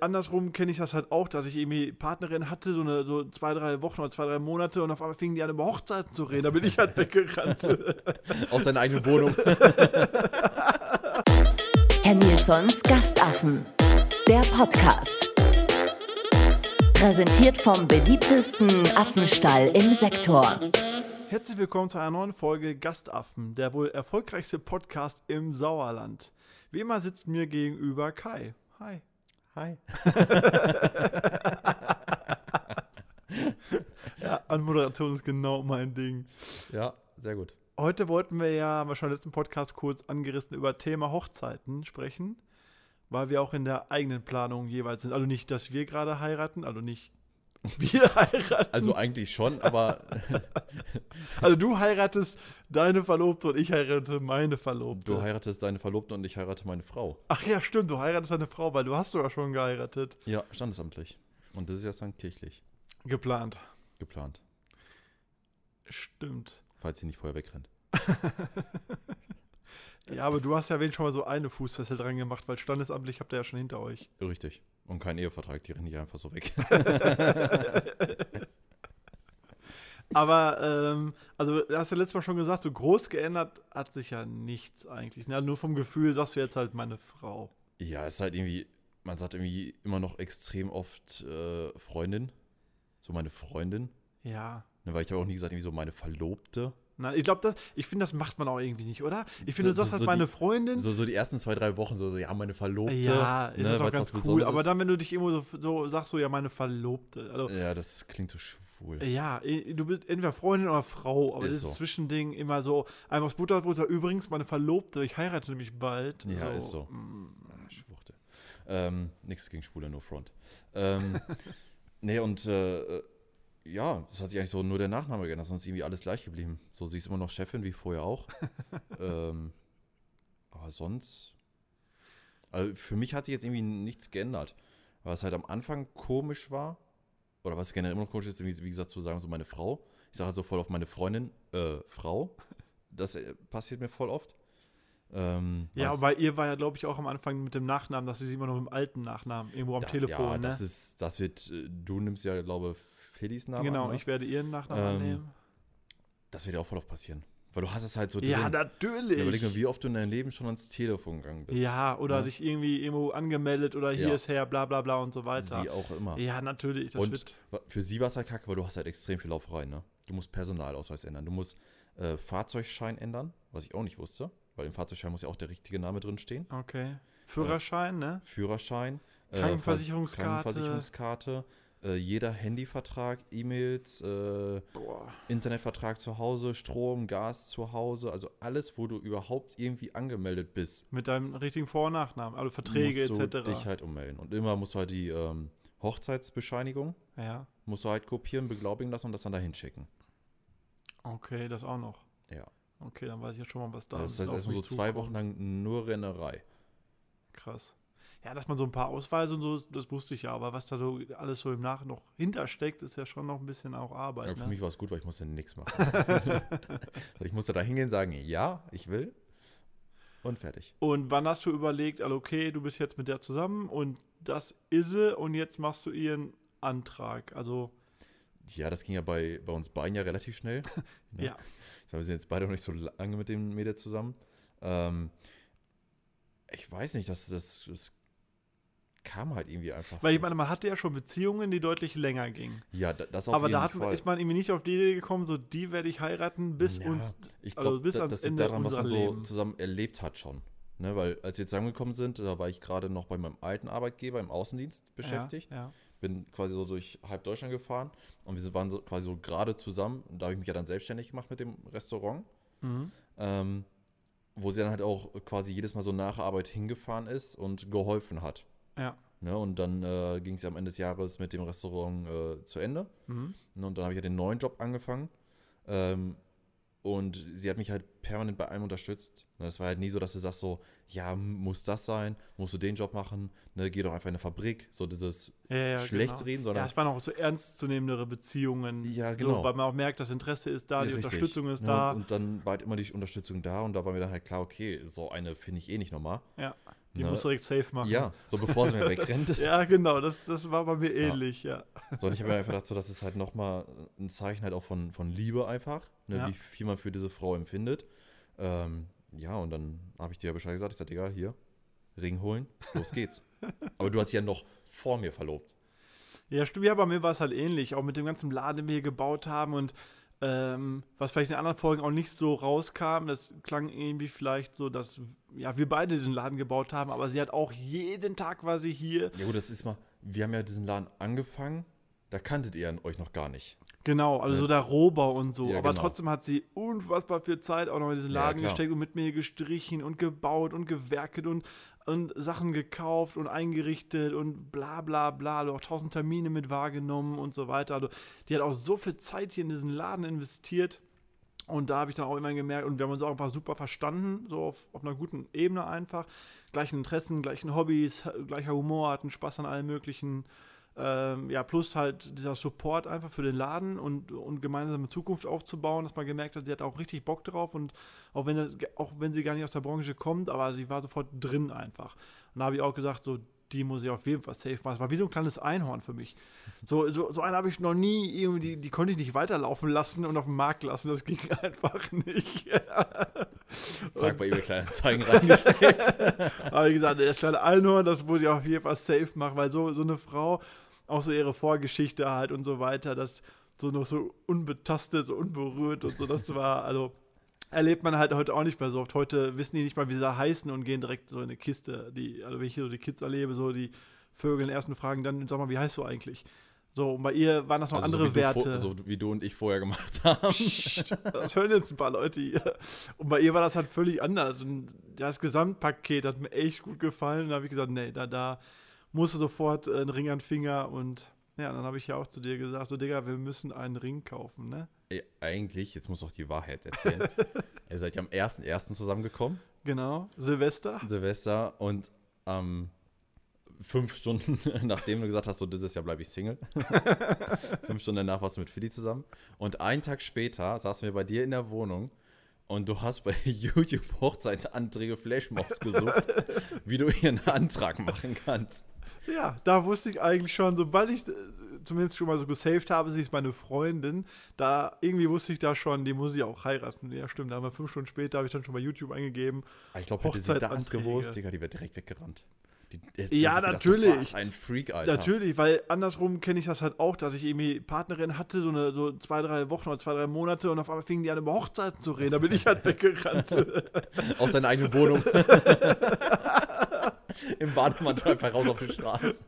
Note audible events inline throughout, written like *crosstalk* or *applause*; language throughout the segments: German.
Andersrum kenne ich das halt auch, dass ich irgendwie Partnerin hatte, so, eine, so zwei, drei Wochen oder zwei, drei Monate und auf einmal fingen die an, über Hochzeiten zu reden. Da bin ich halt *laughs* weggerannt. Aus seiner eigenen Wohnung. *laughs* Herr Nilsons Gastaffen. Der Podcast. Präsentiert vom beliebtesten Affenstall im Sektor. Herzlich willkommen zu einer neuen Folge Gastaffen, der wohl erfolgreichste Podcast im Sauerland. Wie immer sitzt mir gegenüber Kai. Hi. Hi. *laughs* Ja, Anmoderation ist genau mein Ding. Ja, sehr gut. Heute wollten wir ja, haben wir schon im letzten Podcast kurz angerissen, über Thema Hochzeiten sprechen, weil wir auch in der eigenen Planung jeweils sind. Also nicht, dass wir gerade heiraten, also nicht *laughs* wir heiraten. Also eigentlich schon, aber *laughs* Also du heiratest deine Verlobte und ich heirate meine Verlobte. du heiratest deine Verlobte und ich heirate meine Frau. Ach ja, stimmt, du heiratest deine Frau, weil du hast sogar schon geheiratet. Ja, standesamtlich. Und das ist ja dann kirchlich Geplant. geplant, Stimmt. falls sie nicht vorher wegrennt. *laughs* Ja, aber du hast ja wenigstens schon mal so eine Fußfessel dran gemacht, weil standesamtlich habt ihr ja schon hinter euch. Richtig. Und kein Ehevertrag, die rennen nicht einfach so weg. *laughs* Aber, ähm, also, du hast ja letztes Mal schon gesagt, so groß geändert hat sich ja nichts eigentlich. Ne? Nur vom Gefühl sagst du jetzt halt meine Frau. ja, es ist halt irgendwie, man sagt irgendwie immer noch extrem oft äh, Freundin. So meine Freundin. Ja. Ne, weil ich habe auch nie gesagt, irgendwie so meine Verlobte. Na, ich glaube, das, ich finde, das macht man auch irgendwie nicht, oder? Ich finde, So- du sagst so- halt so meine die- Freundin. So, so die ersten zwei, drei Wochen, so, so ja, meine Verlobte. ja, ist ne, das auch ganz cool. Aber ist. dann, wenn du dich immer so, so sagst, so ja, meine Verlobte. Also, Ja, das klingt so schwul. ja, du bist entweder Freundin oder Frau, aber Ist dieses so. Zwischending immer so, einfach das Butterbrot, übrigens, meine Verlobte, ich heirate nämlich bald. Ja, ist so. mm, Ah, Schwuchte. Ähm, nichts gegen Schwule, no front. Ähm, *laughs* nee, und äh, äh, ja, das hat sich eigentlich so nur der Nachname geändert, sonst irgendwie alles gleich geblieben. So, sie ist immer noch Chefin, wie vorher auch. *laughs* ähm, aber sonst, also für mich hat sich jetzt irgendwie nichts geändert. Was halt am Anfang komisch war, oder was generell immer noch komisch ist, wie, gesagt, zu sagen, so meine Frau. Ich sage halt so voll auf meine Freundin, äh, Frau. Das äh, passiert mir voll oft. Ähm, Ja, aber bei ihr war ja, glaube ich, auch am Anfang mit dem Nachnamen, dass sie sie immer noch mit dem alten Nachnamen irgendwo am Da- Telefon, ja, ne? das ist, das wird, äh, du nimmst ja, glaube ich, Felis Namen genau, an, ne? ich werde ihren Nachnamen Ähm, annehmen. Das wird ja auch voll oft passieren. Weil du hast es halt so Ja, drin. natürlich. Ja, Überleg mal, wie oft du in deinem Leben schon ans Telefon gegangen bist. Ja, oder ne? dich irgendwie irgendwo angemeldet oder hier Ja. ist her, bla bla bla und so weiter. Sie auch immer. Ja, natürlich. Das Und wird. für sie war es halt kacke, weil du hast halt extrem viel Lauferei, ne? Du musst Personalausweis ändern. Du musst äh, Fahrzeugschein ändern, was ich auch nicht wusste. Weil im Fahrzeugschein muss ja auch der richtige Name drin stehen. Okay. Führerschein, ne? Führerschein. äh, Krankenversicherungskarte. Vers- Krankenversicherungskarte. Äh, jeder Handyvertrag, E-Mails, äh. Internetvertrag zu Hause, Strom, Gas zu Hause, also alles, wo du überhaupt irgendwie angemeldet bist, Mit deinem richtigen Vor- und Nachnamen, also Verträge musst du etc. dich halt ummelden. Und immer musst du halt die ähm, Hochzeitsbescheinigung, ja. musst du halt kopieren, beglaubigen lassen und das dann dahin schicken. Okay, das auch noch. Ja. Okay, dann weiß ich jetzt schon mal, was da das ist. heißt auf erstmal so zwei. Wochen lang nur Rennerei. Krass. Ja, dass man so ein paar Ausweise und so, das wusste ich ja, aber was da so alles so im Nach noch hintersteckt, ist ja schon noch ein bisschen auch Arbeit. Ja, für ne? mich war es gut, weil ich musste nichts machen. Weil *laughs* ich musste da hingehen, sagen, ja, ich will und fertig. Und wann hast du überlegt, also okay, du bist jetzt mit der zusammen und das ist sie und jetzt machst du ihren Antrag. Also, Ja, das ging ja bei, bei uns beiden ja relativ schnell. *laughs* ne? Ja. Ich glaube, wir sind jetzt beide noch nicht so lange mit dem Mädel zusammen. Ähm, ich weiß nicht, das, das, das kam halt irgendwie einfach. weil so. ich meine, man hatte ja schon Beziehungen, die deutlich länger gingen. ja, da- das auf Aber jeden da hat, Fall. ist man irgendwie nicht auf die Idee gekommen, so die werde ich heiraten bis Ja, uns. ich also glaube, bis da, das liegt daran, was man unserer so Leben. zusammen erlebt hat schon. Ne, weil als wir zusammengekommen sind, da war ich gerade noch bei meinem alten Arbeitgeber im Außendienst beschäftigt. Ja, ja. Bin quasi so durch halb Deutschland gefahren und wir waren so quasi so gerade zusammen. Und da habe ich mich ja dann selbstständig gemacht mit dem Restaurant. Mhm. ähm, wo sie dann halt auch quasi jedes Mal so nach Arbeit hingefahren ist und geholfen hat. Ja. Ne? Und dann äh, ging es ja am Ende des Jahres mit dem Restaurant äh, zu Ende. Mhm. Ne? Und dann habe ich ja den neuen Job angefangen. Ähm, und sie hat mich halt permanent bei allem unterstützt. Ne, Es war halt nie so, dass du sagst so, ja, muss das sein? Musst du den Job machen? Ne, geh doch einfach in eine Fabrik. So dieses Ja, ja, schlecht genau. reden, Ja, sondern es waren auch so ernstzunehmere Beziehungen. Ja, So, genau. weil man auch merkt, das Interesse ist da, die Ja, richtig. Unterstützung ist Ne, da. Und, und dann war halt immer die Unterstützung da und da war mir dann halt klar, okay, so eine finde ich eh nicht nochmal. ja, die Ne? muss direkt safe machen. Ja, so bevor sie mir *laughs* wegrennt. Ja, genau, das, das war bei mir ähnlich, ja. So, und ich habe mir einfach gedacht, so, das ist halt nochmal ein Zeichen halt auch von, von Liebe einfach, ne, Ja. wie viel man für diese Frau empfindet. Ähm, ja, und dann habe ich dir ja Bescheid gesagt, ich sagte, Digga, hier, Ring holen, los geht's. *laughs* Aber du hast dich ja noch vor mir verlobt. Ja, stimmt. Ja, bei mir war es halt ähnlich. Auch mit dem ganzen Laden, den wir hier gebaut haben und ähm, was vielleicht in anderen Folgen auch nicht so rauskam. Das klang irgendwie vielleicht so, dass ja, wir beide diesen Laden gebaut haben, aber sie hat auch jeden Tag war sie hier. Ja gut, das ist mal, wir haben ja diesen Laden angefangen, da kanntet ihr euch noch gar nicht. Genau, also Ne? so der Rohbau und so. Ja, aber genau. trotzdem hat sie unfassbar viel Zeit auch noch in diesen Ja, Laden klar. gesteckt und mit mir gestrichen und gebaut und gewerkelt und, und Sachen gekauft und eingerichtet und bla bla bla. Also auch tausend Termine mit wahrgenommen und so weiter. Also die hat auch so viel Zeit hier in diesen Laden investiert. Und da habe ich dann auch immer gemerkt, und wir haben uns auch einfach super verstanden, so auf, auf einer guten Ebene einfach. Gleichen Interessen, gleichen Hobbys, gleicher Humor, hatten Spaß an allem möglichen. Ähm, ja, plus halt dieser Support einfach für den Laden und, und gemeinsame Zukunft aufzubauen, dass man gemerkt hat, sie hat auch richtig Bock drauf und auch wenn, das, auch wenn sie gar nicht aus der Branche kommt, aber sie war sofort drin einfach. Und da habe ich auch gesagt, so, die muss ich auf jeden Fall safe machen. Es war wie so ein kleines Einhorn für mich. *laughs* So, so, so einen habe ich noch nie, irgendwie, die konnte ich nicht weiterlaufen lassen und auf den Markt lassen. Das ging *laughs* einfach nicht. *laughs* Sag bei eBay Kleinanzeigen reingestellt. Aber wie gesagt, das kleine Einhorn, das muss ich auf jeden Fall safe machen, weil so, so eine Frau, auch so ihre Vorgeschichte halt und so weiter, das so noch so unbetastet, so unberührt und so, das war, also erlebt man halt heute auch nicht mehr so oft. Heute wissen die nicht mal, wie sie heißen und gehen direkt so in eine Kiste. Die, also wenn ich hier so die Kids erlebe, so die Vögel ersten fragen dann, sag mal, wie heißt du eigentlich? So, und bei ihr waren das noch Also andere so Werte. so wie du und ich vorher gemacht haben. Das hören jetzt ein paar Leute hier. Und bei ihr war das halt völlig anders. Und das Gesamtpaket hat mir echt gut gefallen. Und da habe ich gesagt, nee, da, da musste sofort äh, ein Ring an den Finger. Und ja, dann habe ich ja auch zu dir gesagt, so Digga, wir müssen einen Ring kaufen, ne? Ey, eigentlich, jetzt muss doch die Wahrheit erzählen. *laughs* Ihr seid ja am 1.1. zusammengekommen, Genau, Silvester. Silvester, und am fünf Stunden, *laughs* nachdem du gesagt hast, so dieses Jahr bleibe ich Single. *laughs* fünf Stunden danach warst du mit Philly zusammen. Und einen Tag später saßen wir bei dir in der Wohnung und du hast bei *laughs* YouTube Hochzeitsanträge Flashmobs gesucht, *laughs* wie du hier einen Antrag machen kannst. Ja, da wusste ich eigentlich schon, sobald ich äh, zumindest schon mal so gesaved habe, sie ist meine Freundin, da irgendwie wusste ich da schon, die muss ich auch heiraten. Ja, stimmt, da haben wir fünf Stunden später, habe ich dann schon bei YouTube eingegeben. Aber Ich glaube, hätte sie das gewusst, Digga, die wäre direkt weggerannt. Ja, natürlich. Ein Freak, Alter. Natürlich, weil andersrum kenne ich das halt auch, dass ich irgendwie Partnerin hatte, so eine so zwei, drei Wochen oder zwei, drei Monate und auf einmal fingen die an über Hochzeiten zu reden. Da bin ich halt *laughs* weggerannt. *laughs* Aus seiner eigenen Wohnung. *laughs* Im Bademantel einfach raus auf die Straße.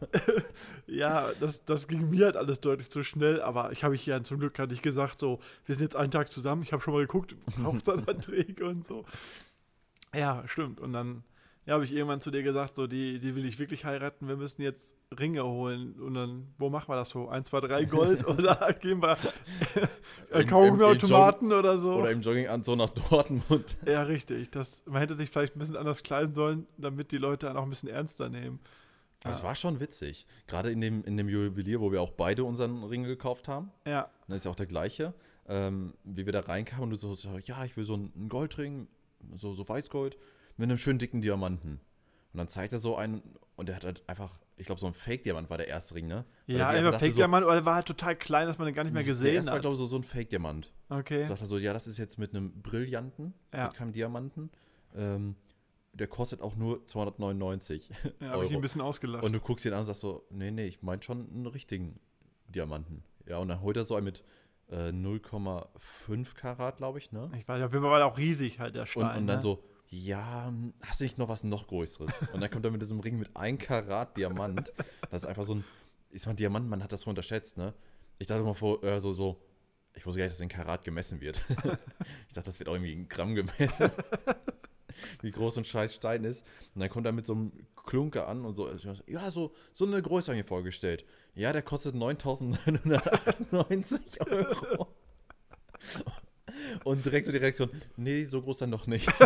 ja, das, das ging mir halt alles deutlich zu schnell, aber ich habe ich ja zum Glück hatte ich gesagt, so, wir sind jetzt einen Tag zusammen, ich habe schon mal geguckt, Hochzeitsanträge und so. Ja, stimmt. Und dann ja, habe ich irgendwann zu dir gesagt, so, die, die will ich wirklich heiraten, wir müssen jetzt Ringe holen. Und dann, wo machen wir das so? 1, 2, 3 Gold *laughs* oder gehen wir äh, Kaugummiautomaten oder so? Oder im Jogginganzug nach Dortmund. *laughs* Ja, richtig. Das, man hätte sich vielleicht ein bisschen anders kleiden sollen, damit die Leute dann auch ein bisschen ernster nehmen. Aber es war schon witzig. Gerade in dem, in dem Juwelier, wo wir auch beide unseren Ring gekauft haben. Ja, Das ist ja auch der gleiche. Ähm, wie wir da reinkamen und du so, so, ja, ich will so einen Goldring, so, so Weißgold, mit einem schönen dicken Diamanten. Und dann zeigt er so einen, und der hat halt einfach, ich glaube, so ein Fake-Diamant war der erste Ring, ne? Weil ja einfach dachte Fake so, Diamant, oder der war halt total klein, dass man den gar nicht mehr Der gesehen erste war, hat. glaube ich, so, so ein Fake-Diamant. Okay. Sagt er so, ja, das ist jetzt mit einem Brillanten, Ja. mit keinem Diamanten. Ähm, der kostet auch nur 299 Ja, habe ich ihn ein bisschen ausgelacht. Und du guckst ihn an und sagst so, nee, nee, ich meine schon einen richtigen Diamanten. Ja, und dann holt er so einen mit äh, 0,5 Karat, glaube ich, ne? ich weiß, auf jeden Fall war der auch riesig halt, der Stein. Und, und dann ne? so, ja, hast du nicht noch was noch Größeres? Und dann kommt er mit diesem Ring mit 1 Karat Diamant. Das ist einfach so ein, ich meine, Diamant, man hat das so unterschätzt, ne? Ich dachte mal vor, äh, so, so, ich wusste gar nicht, dass in Karat gemessen wird. *laughs* ich dachte, das wird auch irgendwie in Gramm gemessen. *laughs* Wie groß so ein scheiß Stein ist. Und dann kommt er mit so einem Klunker an und so, ja, so, so eine Größe habe ich mir vorgestellt. Ja, der kostet 9.998 Euro. *laughs* Und direkt so die Reaktion, nee, so groß dann doch nicht. *laughs*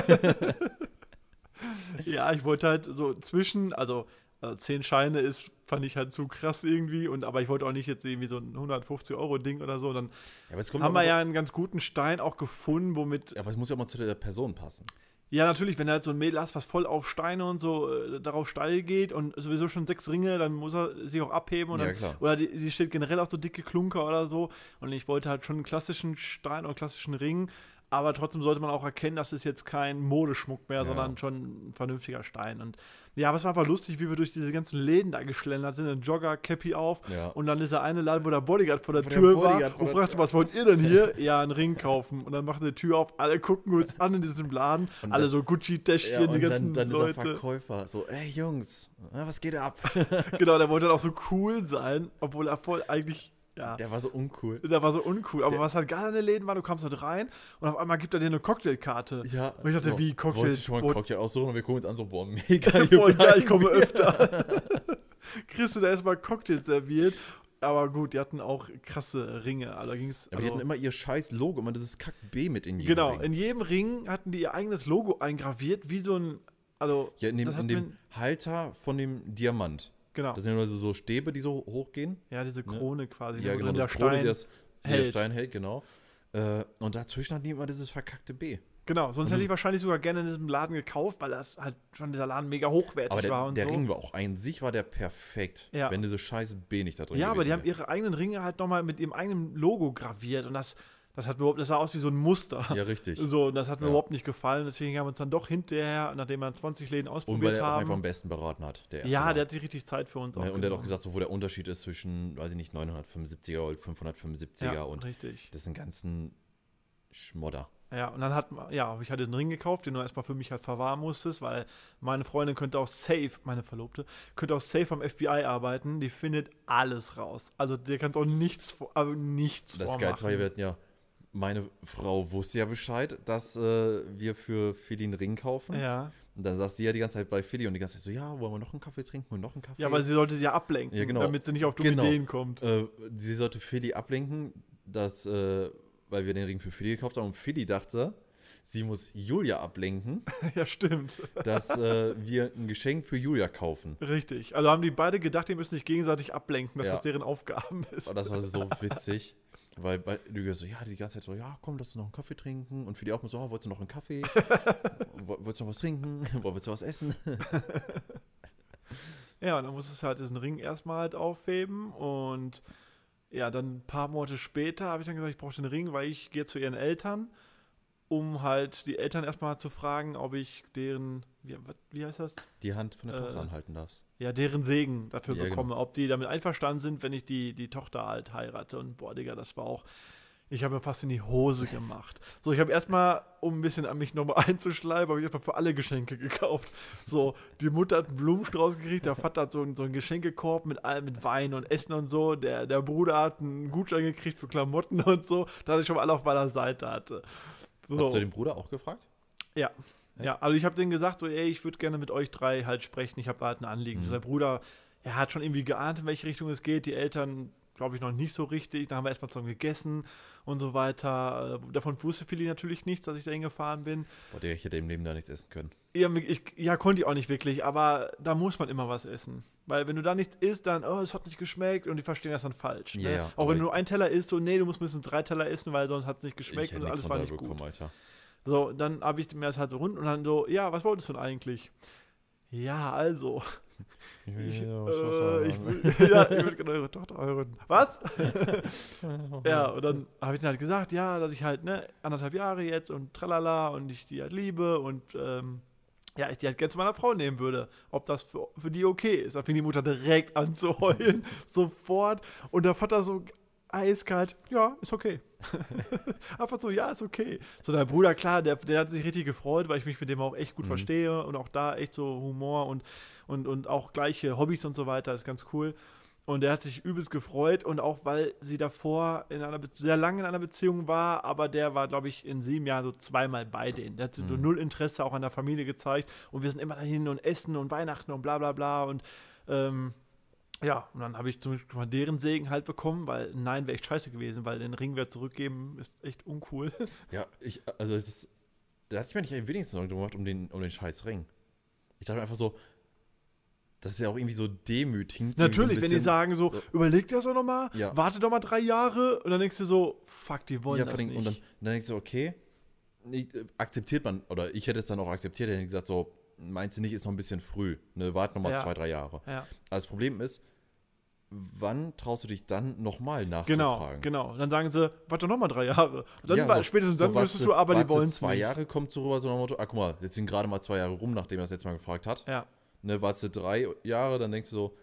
Ja, ich wollte halt so zwischen, also äh, 10 Scheine ist, fand ich halt zu krass irgendwie. Und, aber ich wollte auch nicht jetzt irgendwie so ein 150 Euro Ding oder so. Dann Ja, haben wir ja einen ganz guten Stein auch gefunden, womit Ja, aber es muss ja auch mal zu der Person passen. Ja, natürlich, wenn du halt so ein Mädel hast, was voll auf Steine und so äh, darauf steil geht und sowieso schon sechs Ringe, dann muss er sich auch abheben. Und Ja, dann, klar. Oder die, die steht generell auf so dicke Klunker oder so. Und ich wollte halt schon einen klassischen Stein oder einen klassischen Ring. Aber trotzdem sollte man auch erkennen, das ist jetzt kein Modeschmuck mehr, Ja. sondern schon ein vernünftiger Stein. Und ja, aber es war einfach lustig, wie wir durch diese ganzen Läden da geschlendert sind. Ein Jogger, Cappy auf. Ja. Und dann ist der eine Laden, wo der Bodyguard vor der der Tür war und fragte, was wollt ihr denn hier? *laughs* ja, einen Ring kaufen. Und dann macht er die Tür auf, alle gucken uns *laughs* an in diesem Laden. Und alle dann- so Gucci-Täschchen, Ja, die ganzen dann, dann Leute. Verkäufer so, ey Jungs, was geht ab? *laughs* Genau, der wollte dann auch so cool sein, obwohl er voll eigentlich, ja, der, Der war so uncool. war so uncool. Aber Der- was halt geil an den Läden war, du kamst halt rein und auf einmal gibt er dir eine Cocktailkarte. Ja, Und ich dachte, wie, Cocktail- Wolltest du schon mal einen Cocktail aussuchen und wir gucken uns an so, boah, *laughs* mega. Hier geil, ich komme öfter. Kriegst du da erstmal Cocktails serviert. Aber gut, die hatten auch krasse Ringe. Also wir. Aber die hatten immer ihr scheiß Logo, immer dieses Kack B mit in jedem genau, Ring. in jedem Ring hatten die ihr eigenes Logo eingraviert, wie so ein. Also, ja, in dem, in dem Halter von dem Diamant. Genau. Das sind ja so Stäbe, die so hochgehen. Ja, diese Krone quasi. Ja, genau, der Krone, Stein die das, hält. der Stein hält, genau. Äh, und dazwischen hatten die immer dieses verkackte B. Genau, sonst hätte ich wahrscheinlich sogar gerne in diesem Laden gekauft, weil das halt schon dieser Laden mega hochwertig Aber war der, und der so. Ring war auch ein sich war der perfekt. Ja. Wenn diese scheiße B nicht da drin ja, aber die gewesen haben ihre eigenen Ringe halt nochmal mit ihrem eigenen Logo graviert und das, das hat mir überhaupt, das sah aus wie so ein Muster. Ja, richtig. *laughs* So, und das hat mir Ja. überhaupt nicht gefallen. Deswegen haben wir uns dann doch hinterher, nachdem wir 20 Läden Und weil ausprobiert er auch einfach am besten beraten hat. Der Ja, Mal. der hat sich richtig Zeit für uns auch Ne, und der hat auch genommen. gesagt, so, wo der Unterschied ist zwischen, weiß ich nicht, 975er und 575er ja, und richtig. das ist ein ganzen Schmodder. Ja, und dann hat ja, habe ich halt den Ring gekauft, den du erstmal für mich halt verwahren musstest, weil meine Freundin könnte auch safe, meine Verlobte, könnte auch safe am FBI arbeiten, die findet alles raus. Also der kannst auch nichts, vor- also nichts Das vormachen. Geilste war, wir hatten ja, meine Frau wusste ja Bescheid, dass äh, wir für Philly einen Ring kaufen. Ja. Und dann saß sie ja die ganze Zeit bei Philly und die ganze Zeit so, ja, wollen wir noch einen Kaffee trinken und noch einen Kaffee? ja, weil sie sollte sie ja ablenken, Ja, genau. damit sie nicht auf dumme Genau. Ideen kommt. äh, sie sollte Philly ablenken, dass, äh, weil wir den Ring für Philly gekauft haben und Philly dachte, sie muss Julia ablenken, *laughs* ja, stimmt. dass äh, wir ein Geschenk für Julia kaufen. Richtig. Also haben die beide gedacht, die müssen sich gegenseitig ablenken, dass Ja. das deren Aufgaben ist. Und das war so *laughs* witzig. Weil bei Lüge so, ja, die ganze Zeit so, ja, komm, lass uns noch einen Kaffee trinken. Und für die auch mal so, oh, wolltest du noch einen Kaffee? *laughs* Woll- wolltest du noch was trinken? *laughs* Wolltest du was essen? *laughs* Ja, und dann musstest du halt diesen Ring erstmal halt aufheben und ja, dann ein paar Monate später habe ich dann gesagt, ich brauche den Ring, weil ich gehe zu ihren Eltern, um halt die Eltern erstmal zu fragen, ob ich deren, wie, wie heißt das? Die Hand von der Äh, Tochter anhalten darfst. Ja, deren Segen dafür Ja, genau. bekomme, ob die damit einverstanden sind, wenn ich die, die Tochter halt heirate. Und boah, Digga, das war auch, ich habe mir fast in die Hose gemacht. So, ich habe erstmal, um ein bisschen an mich nochmal *laughs* einzuschleimen, habe ich erstmal für alle Geschenke gekauft. So, die Mutter hat einen Blumenstrauß gekriegt, der Vater hat so, einen- so einen Geschenkekorb mit allem, mit Wein und Essen und so. Der, der Bruder hat einen Gutschein gekriegt für Klamotten und so, dass ich schon mal alle auf meiner Seite hatte. So. Hast du den Bruder auch gefragt? Ja. Ja, also ich habe denen gesagt, so, ey, ich würde gerne mit euch drei halt sprechen, ich habe da halt ein Anliegen. Mhm. So, der Bruder, er hat schon irgendwie geahnt, in welche Richtung es geht, die Eltern, glaube ich, noch nicht so richtig. Dann haben wir erstmal zusammen gegessen und so weiter. Äh, Davon wusste Philly natürlich nichts, dass ich dahin gefahren bin. Boah, der, ich hätte im Leben da nichts essen können. Ja, ich, ja, konnte ich auch nicht wirklich, aber da muss man immer was essen. Weil wenn du da nichts isst, dann, oh, es hat nicht geschmeckt und die verstehen das dann falsch. Ne? Ja, ja, auch wenn du nur einen Teller isst, so, nee, du musst mindestens drei Teller essen, weil sonst hat es nicht geschmeckt und alles war da nicht gut. Alter. So, dann habe ich mir das halt so rund und dann so, ja, was wolltest du denn eigentlich? Ja, also. Ich, äh, ich, will, ja, ich würde gerne eure Tochter heiraten. Was? *laughs* ja, und dann habe ich dann halt gesagt, ja, dass ich halt, ne, anderthalb Jahre jetzt und tralala und ich die halt liebe und ähm, ja, ich die halt gerne zu meiner Frau nehmen würde. Ob das für, für die okay ist. Da fing die Mutter direkt an zu *laughs* heulen, sofort. Und der Vater so eiskalt, ja, ist okay. *laughs* Einfach so, ja, ist okay. So, der Bruder, klar, der, der hat sich richtig gefreut, weil ich mich mit dem auch echt gut Mhm. verstehe und auch da echt so Humor und, und, und auch gleiche Hobbys und so weiter, ist ganz cool. Und der hat sich übelst gefreut und auch weil sie davor in einer Be sehr lange in einer Beziehung war, aber der war, glaube ich, in sieben Jahren so zweimal bei denen. Der hat so Mhm. null Interesse auch an der Familie gezeigt und wir sind immer dahin und essen und Weihnachten und bla bla bla und ähm, Ja, und dann habe ich zum Beispiel mal deren Segen halt bekommen, weil nein, wäre echt scheiße gewesen, weil den Ring wieder zurückgeben ist echt uncool. *laughs* Ja, ich, also das, da hatte ich mir nicht am wenigsten Sorgen gemacht um den, um den scheiß Ring. Ich dachte mir einfach so, das ist ja auch irgendwie so demütigend. Natürlich, so ein wenn die sagen so, so- überleg dir das doch nochmal, Ja. warte doch mal drei Jahre und dann denkst du so, fuck, die wollen ja, das nicht. und dann, dann denkst du, okay, nicht, äh, akzeptiert man, oder ich hätte es dann auch akzeptiert, hätte gesagt, so, meinst du nicht, ist noch ein bisschen früh, ne, warte noch mal Ja. zwei, drei Jahre. ja. Aber das Problem ist, wann traust du dich dann nochmal Genau, nachzufragen? genau. Und dann sagen sie, warte doch nochmal drei Jahre. Und dann Ja, war, spätestens so dann warte- wüsstest du, aber die wollen es zwei nicht. Jahre kommt so rüber, so dem Motto, ah, guck mal, jetzt sind gerade mal zwei Jahre rum, nachdem er das letzte Mal gefragt hat. Ja, Ne, wartest du drei Jahre, dann denkst du so,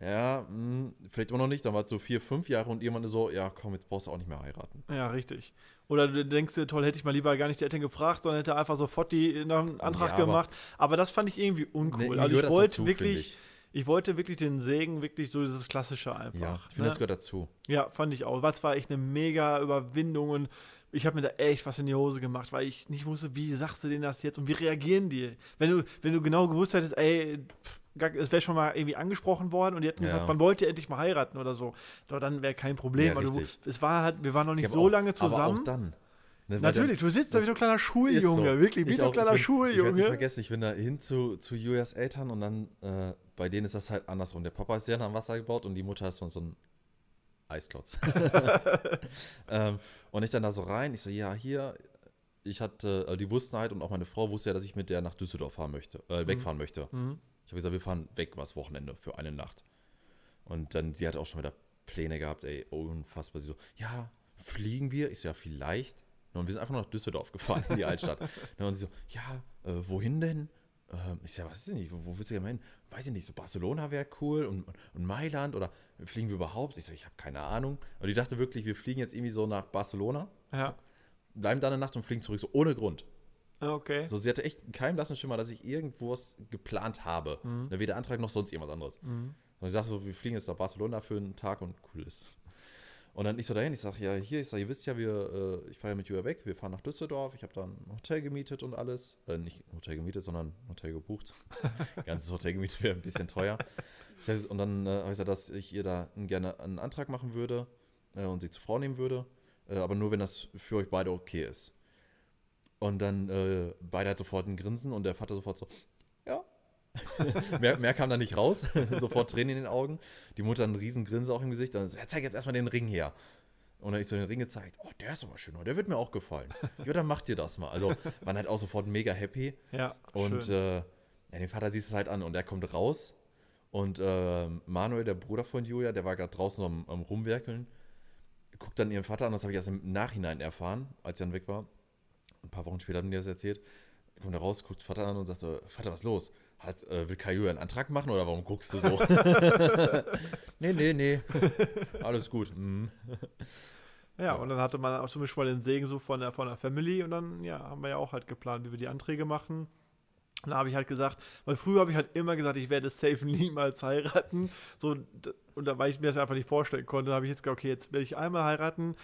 ja, mh, vielleicht immer noch nicht, dann warst du vier, fünf Jahre und jemand ist so, ja, komm, jetzt brauchst du auch nicht mehr heiraten. ja, richtig. Oder du denkst dir, toll, hätte ich mal lieber gar nicht die Eltern gefragt, sondern hätte einfach sofort die nach einem Antrag Ja, aber- gemacht. Aber das fand ich irgendwie uncool. Mir also ich wollte dazu, wirklich, ich. ich wollte wirklich den Segen, wirklich so dieses Klassische einfach. Ja, ich finde, ne? das gehört dazu. Ja, fand ich auch. Was war echt eine mega Überwindung und ich habe mir da echt was in die Hose gemacht, weil ich nicht wusste, wie sagst du denen das jetzt und wie reagieren die? Wenn du, wenn du genau gewusst hättest, ey, es wäre schon mal irgendwie angesprochen worden und die hätten Ja. gesagt, wann wollt ihr endlich mal heiraten oder so, so dann wäre kein Problem. Ja, du, es war halt, wir waren noch nicht Ich so auch- lange Aber zusammen. auch dann. Ne, Natürlich, du sitzt da wie so ein kleiner Schuljunge, so. wirklich, wie Ich so ein kleiner ich bin- Ich werde nicht Schuljunge. vergessen, ich bin da hin zu, zu Julias Eltern und dann, äh, bei denen ist das halt andersrum. Der Papa ist sehr nah am Wasser gebaut und die Mutter ist so, so ein Eisklotz. *laughs* ähm, und ich dann da so rein, ich so, ja, hier, ich hatte, äh, die wussten halt und auch meine Frau wusste ja, dass ich mit der nach Düsseldorf fahren möchte, äh, wegfahren möchte. Mhm. Ich habe gesagt, wir fahren weg was Wochenende für eine Nacht. Und dann, sie hat auch schon wieder Pläne gehabt, ey, unfassbar. Sie so, ja, fliegen wir? Ich so, ja, vielleicht. Und wir sind einfach nur nach Düsseldorf gefahren, in die Altstadt. *laughs* Und sie so, ja, äh, wohin denn? Ähm, ich so, ja, weiß ich nicht, wo, wo willst du gerne hin? Weiß ich nicht, so Barcelona wäre cool und, und, Mailand oder fliegen wir überhaupt? Ich so, ich habe keine Ahnung. Und die dachte wirklich, wir fliegen jetzt irgendwie so nach Barcelona, Ja, bleiben da eine Nacht und fliegen zurück, so ohne Grund. okay. So, sie hatte echt keinen blassen Schimmer, dass ich irgendwo was geplant habe. Mhm. Weder Antrag noch sonst irgendwas anderes. Mhm. Und ich sagte so, wir fliegen jetzt nach Barcelona für einen Tag und cool ist. Und dann ich so dahin, ich sage, ja, hier, ich sage, ihr wisst ja, wir, äh, ich fahre ja mit Julia weg, wir fahren nach Düsseldorf, ich habe da ein Hotel gemietet und alles. Äh, nicht Hotel gemietet, sondern Hotel gebucht. *laughs* Ganzes Hotel gemietet wäre ein bisschen teuer. Und dann äh, habe ich gesagt, dass ich ihr da gerne einen Antrag machen würde äh, und sie zur Frau nehmen würde, äh, aber nur, wenn das für euch beide okay ist. Und dann äh, beide halt sofort ein Grinsen und der Vater sofort so. *laughs* mehr, mehr kam da nicht raus. *laughs* sofort Tränen in den Augen. Die Mutter ein riesen Grinse auch im Gesicht. Dann so, ja, zeig jetzt erstmal den Ring her. Und dann hab ich so den Ring gezeigt. Oh, der ist aber schön. Oh, der wird mir auch gefallen. Ja, dann macht ihr das mal. Also, waren halt auch sofort mega happy. Ja, Und äh, ja, den Vater siehst du es halt an und der kommt raus. Und äh, Manuel, der Bruder von Julia, der war gerade draußen am, am Rumwerkeln, guckt dann ihren Vater an, das habe ich erst im Nachhinein erfahren, als er dann weg war. Ein paar Wochen später hat er mir das erzählt. Kommt er raus, guckt Vater an und sagt so, Vater, was ist los? Hat, äh, will Julia einen Antrag machen oder warum guckst du so? *laughs* *laughs* nee, nee, nee. Alles gut. Mhm. Ja, und dann hatte man auch zum Beispiel mal den Segen so von der, von der Family und dann, ja, haben wir ja auch halt geplant, wie wir die Anträge machen. Und da habe ich halt gesagt, weil früher habe ich halt immer gesagt, ich werde safe *laughs* niemals heiraten. So, und da, weil ich mir das einfach nicht vorstellen konnte, habe ich jetzt gesagt, okay, jetzt werde ich einmal heiraten,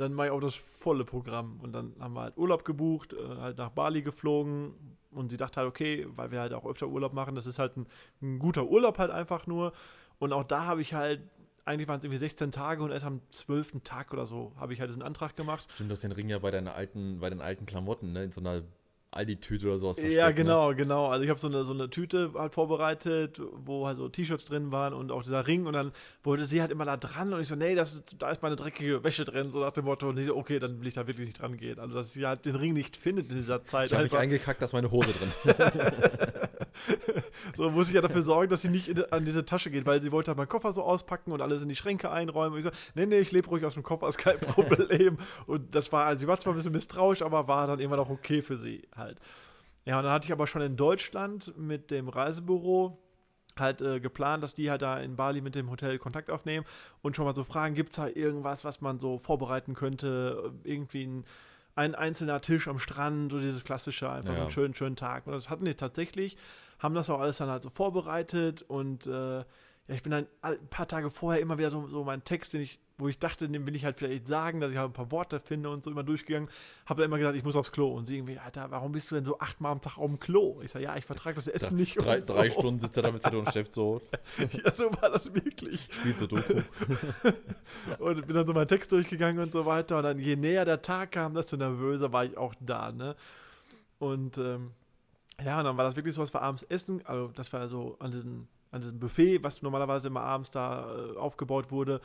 dann mache ich auch das volle Programm. Und dann haben wir halt Urlaub gebucht, äh, halt nach Bali geflogen. Und sie dachte halt, okay, weil wir halt auch öfter Urlaub machen, das ist halt ein, ein guter Urlaub halt einfach nur. Und auch da habe ich halt, eigentlich waren es irgendwie 16 Tage und erst am 12. Tag oder so habe ich halt diesen Antrag gemacht. Stimmt, du hast den Ring ja bei deinen alten, bei den alten Klamotten, ne? In so einer Aldi-Tüte oder sowas Ja, ne? genau, genau. Also ich habe so eine, so eine Tüte halt vorbereitet, wo halt so T-Shirts drin waren und auch dieser Ring und dann wollte sie halt immer da dran und ich so, nee, das, da ist meine dreckige Wäsche drin, so nach dem Motto, und ich so, okay, dann will ich da wirklich nicht dran gehen. Also dass sie halt den Ring nicht findet in dieser Zeit. Ich habe mich eingekackt, dass meine Hose drin. *laughs* *laughs* *laughs* So muss ich ja dafür sorgen, dass sie nicht in, an diese Tasche geht, weil sie wollte halt meinen Koffer so auspacken und alles in die Schränke einräumen. Und ich so, nee, nee, ich lebe ruhig aus dem Koffer, ist kein *laughs* Problem. und das war, also sie war zwar ein bisschen misstrauisch, aber war dann irgendwann auch okay für sie halt. Ja, und dann hatte ich aber schon in Deutschland mit dem Reisebüro halt äh, geplant, dass die halt da in Bali mit dem Hotel Kontakt aufnehmen und schon mal so fragen, gibt es da irgendwas, was man so vorbereiten könnte, irgendwie ein, ein einzelner Tisch am Strand, so dieses klassische, einfach so Ja. einen schönen, schönen Tag. Und das hatten die tatsächlich, haben das auch alles dann halt so vorbereitet und äh, ja, ich bin dann ein paar Tage vorher immer wieder so, so meinen Text, den ich wo ich dachte, dem will ich halt vielleicht sagen, dass ich halt ein paar Worte finde und so immer durchgegangen. Habe dann immer gesagt, ich muss aufs Klo. Und sie irgendwie, Alter, warum bist du denn so achtmal am Tag auf dem Klo? Ich sage, ja, ich vertrage das Essen nicht. Drei, so. drei Stunden sitzt er da mit Zettel und Stift so, *laughs* Ja, so war das wirklich. spielt so Doku. *laughs* Und bin dann so meinen Text durchgegangen und so weiter. Und dann, je näher der Tag kam, desto nervöser war ich auch da, ne? Und ähm, ja, und dann war das wirklich so, was wir abends essen. Also, das war so an diesem, an diesem Buffet, was normalerweise immer abends da äh, aufgebaut wurde.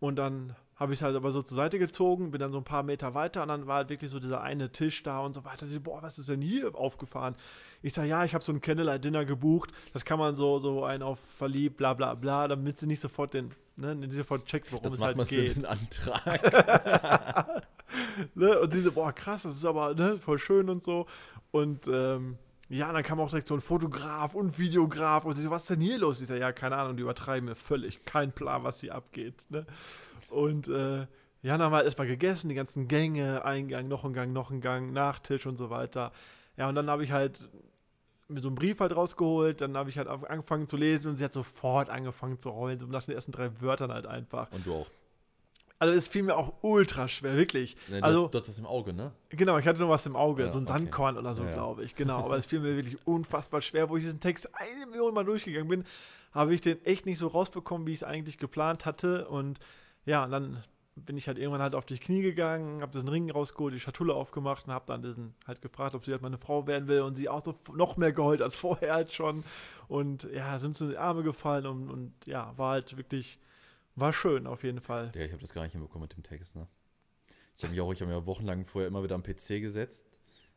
Und dann habe ich es halt aber so zur Seite gezogen, bin dann so ein paar Meter weiter und dann war halt wirklich so dieser eine Tisch da und so weiter. Sie, boah, was ist denn hier aufgefahren? Ich sage, ja, ich habe so ein Candlelight-Dinner gebucht. Das kann man so, so einen auf verliebt, bla bla bla, damit sie nicht sofort den, ne, nicht sofort checkt, worum Das es macht halt man für geht. einen Antrag. *laughs* Ne? Und sie so, boah, krass, das ist aber ne, voll schön und so. Und ähm, ja, dann kam auch direkt so ein Fotograf und Videograf und sie so, was ist denn hier los? Ich sag, ja, keine Ahnung, die übertreiben mir völlig. Kein Plan, was hier abgeht. Ne? Und äh, ja, dann haben wir halt erstmal gegessen, die ganzen Gänge, Eingang, noch ein Gang, noch ein Gang, Nachtisch und so weiter. Ja, und dann habe ich halt mir so einen Brief halt rausgeholt, dann habe ich halt angefangen zu lesen und sie hat sofort angefangen zu heulen, so nach den ersten drei Wörtern halt einfach. Und du auch. Also es fiel mir auch ultra schwer, wirklich. Ne, Also, du, hast was im Auge, ne? Genau, ich hatte nur was im Auge, Ja, so ein okay. Sandkorn oder so, Ja, ja. glaube ich. Genau, *laughs* aber es fiel mir wirklich unfassbar schwer, wo ich diesen Text eine Million Mal durchgegangen bin, habe ich den echt nicht so rausbekommen, wie ich es eigentlich geplant hatte. Und ja, und dann bin ich halt irgendwann halt auf die Knie gegangen, habe diesen Ring rausgeholt, die Schatulle aufgemacht und habe dann diesen halt gefragt, ob sie halt meine Frau werden will. Und sie auch so noch mehr geheult als *laughs* vorher halt schon. Und ja, sind so in die Arme gefallen und, und ja, war halt wirklich, war schön auf jeden Fall. Ja, ich habe das gar nicht hinbekommen mit dem Text, ne? Ich habe mich auch, ich habe mir wochenlang vorher immer wieder am PC gesetzt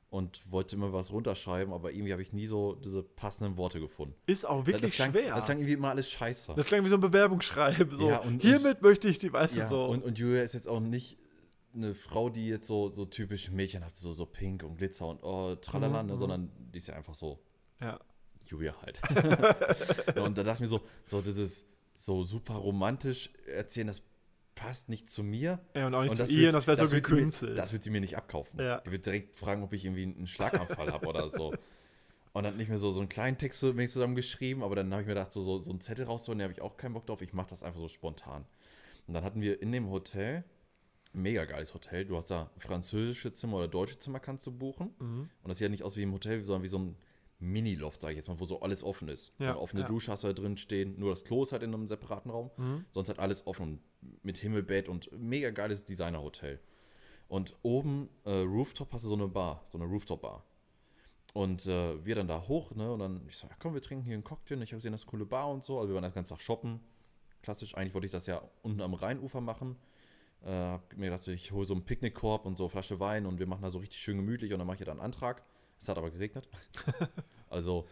und wollte immer was runterschreiben, aber irgendwie habe ich nie so diese passenden Worte gefunden. Ist auch wirklich das klang, schwer. Das klang irgendwie immer alles scheiße. Das klang wie so ein Bewerbungsschreiben. So, Ja, und- hiermit möchte ich die, weißt ja, du, so. und, und Julia ist jetzt auch nicht eine Frau, die jetzt so, so typisch Mädchen hat, so, so pink und Glitzer und oh, tralala, Mhm, ne, mhm. sondern die ist ja einfach so ja. Julia halt. *laughs* und da dachte ich mir so, so dieses so super romantisch erzählen, das passt nicht zu mir. ja, und auch nicht Und zu das ihr, wird- das wäre so sie mir- gekünstelt. Das wird sie mir nicht abkaufen. Ja. Die wird direkt fragen, ob ich irgendwie einen Schlaganfall habe oder so. *laughs* Und dann nicht mehr so, so einen kleinen Text so wenig zusammen geschrieben, aber dann habe ich mir gedacht, so, so, so einen Zettel rauszuholen, den habe ich auch keinen Bock drauf. Ich mache das einfach so spontan. Und dann hatten wir in dem Hotel, mega geiles Hotel, du hast da französische Zimmer oder deutsche Zimmer kannst du buchen. Mhm. Und das sieht ja nicht aus wie im Hotel, sondern wie so ein Mini-Loft, sage ich jetzt mal, wo so alles offen ist. so Ja, eine offene ja. Dusche hast du da drin stehen, nur das Klo ist halt in einem separaten Raum. Mhm. Sonst hat alles offen mit Himmelbett und mega geiles Designer-Hotel. Und oben äh, Rooftop hast du so eine Bar, so eine Rooftop-Bar. Und äh, wir dann da hoch, ne? Und dann, ich so, ja, komm, wir trinken hier einen Cocktail. Und ich habe gesehen, das ist eine coole Bar und so. Also wir waren das ganze Tag shoppen. Klassisch, eigentlich wollte ich das ja unten am Rheinufer machen. Äh, hab mir gedacht, so, ich hole so einen Picknickkorb und so eine Flasche Wein und wir machen da so richtig schön gemütlich und dann mache ich da einen Antrag. Es hat aber geregnet. *laughs* also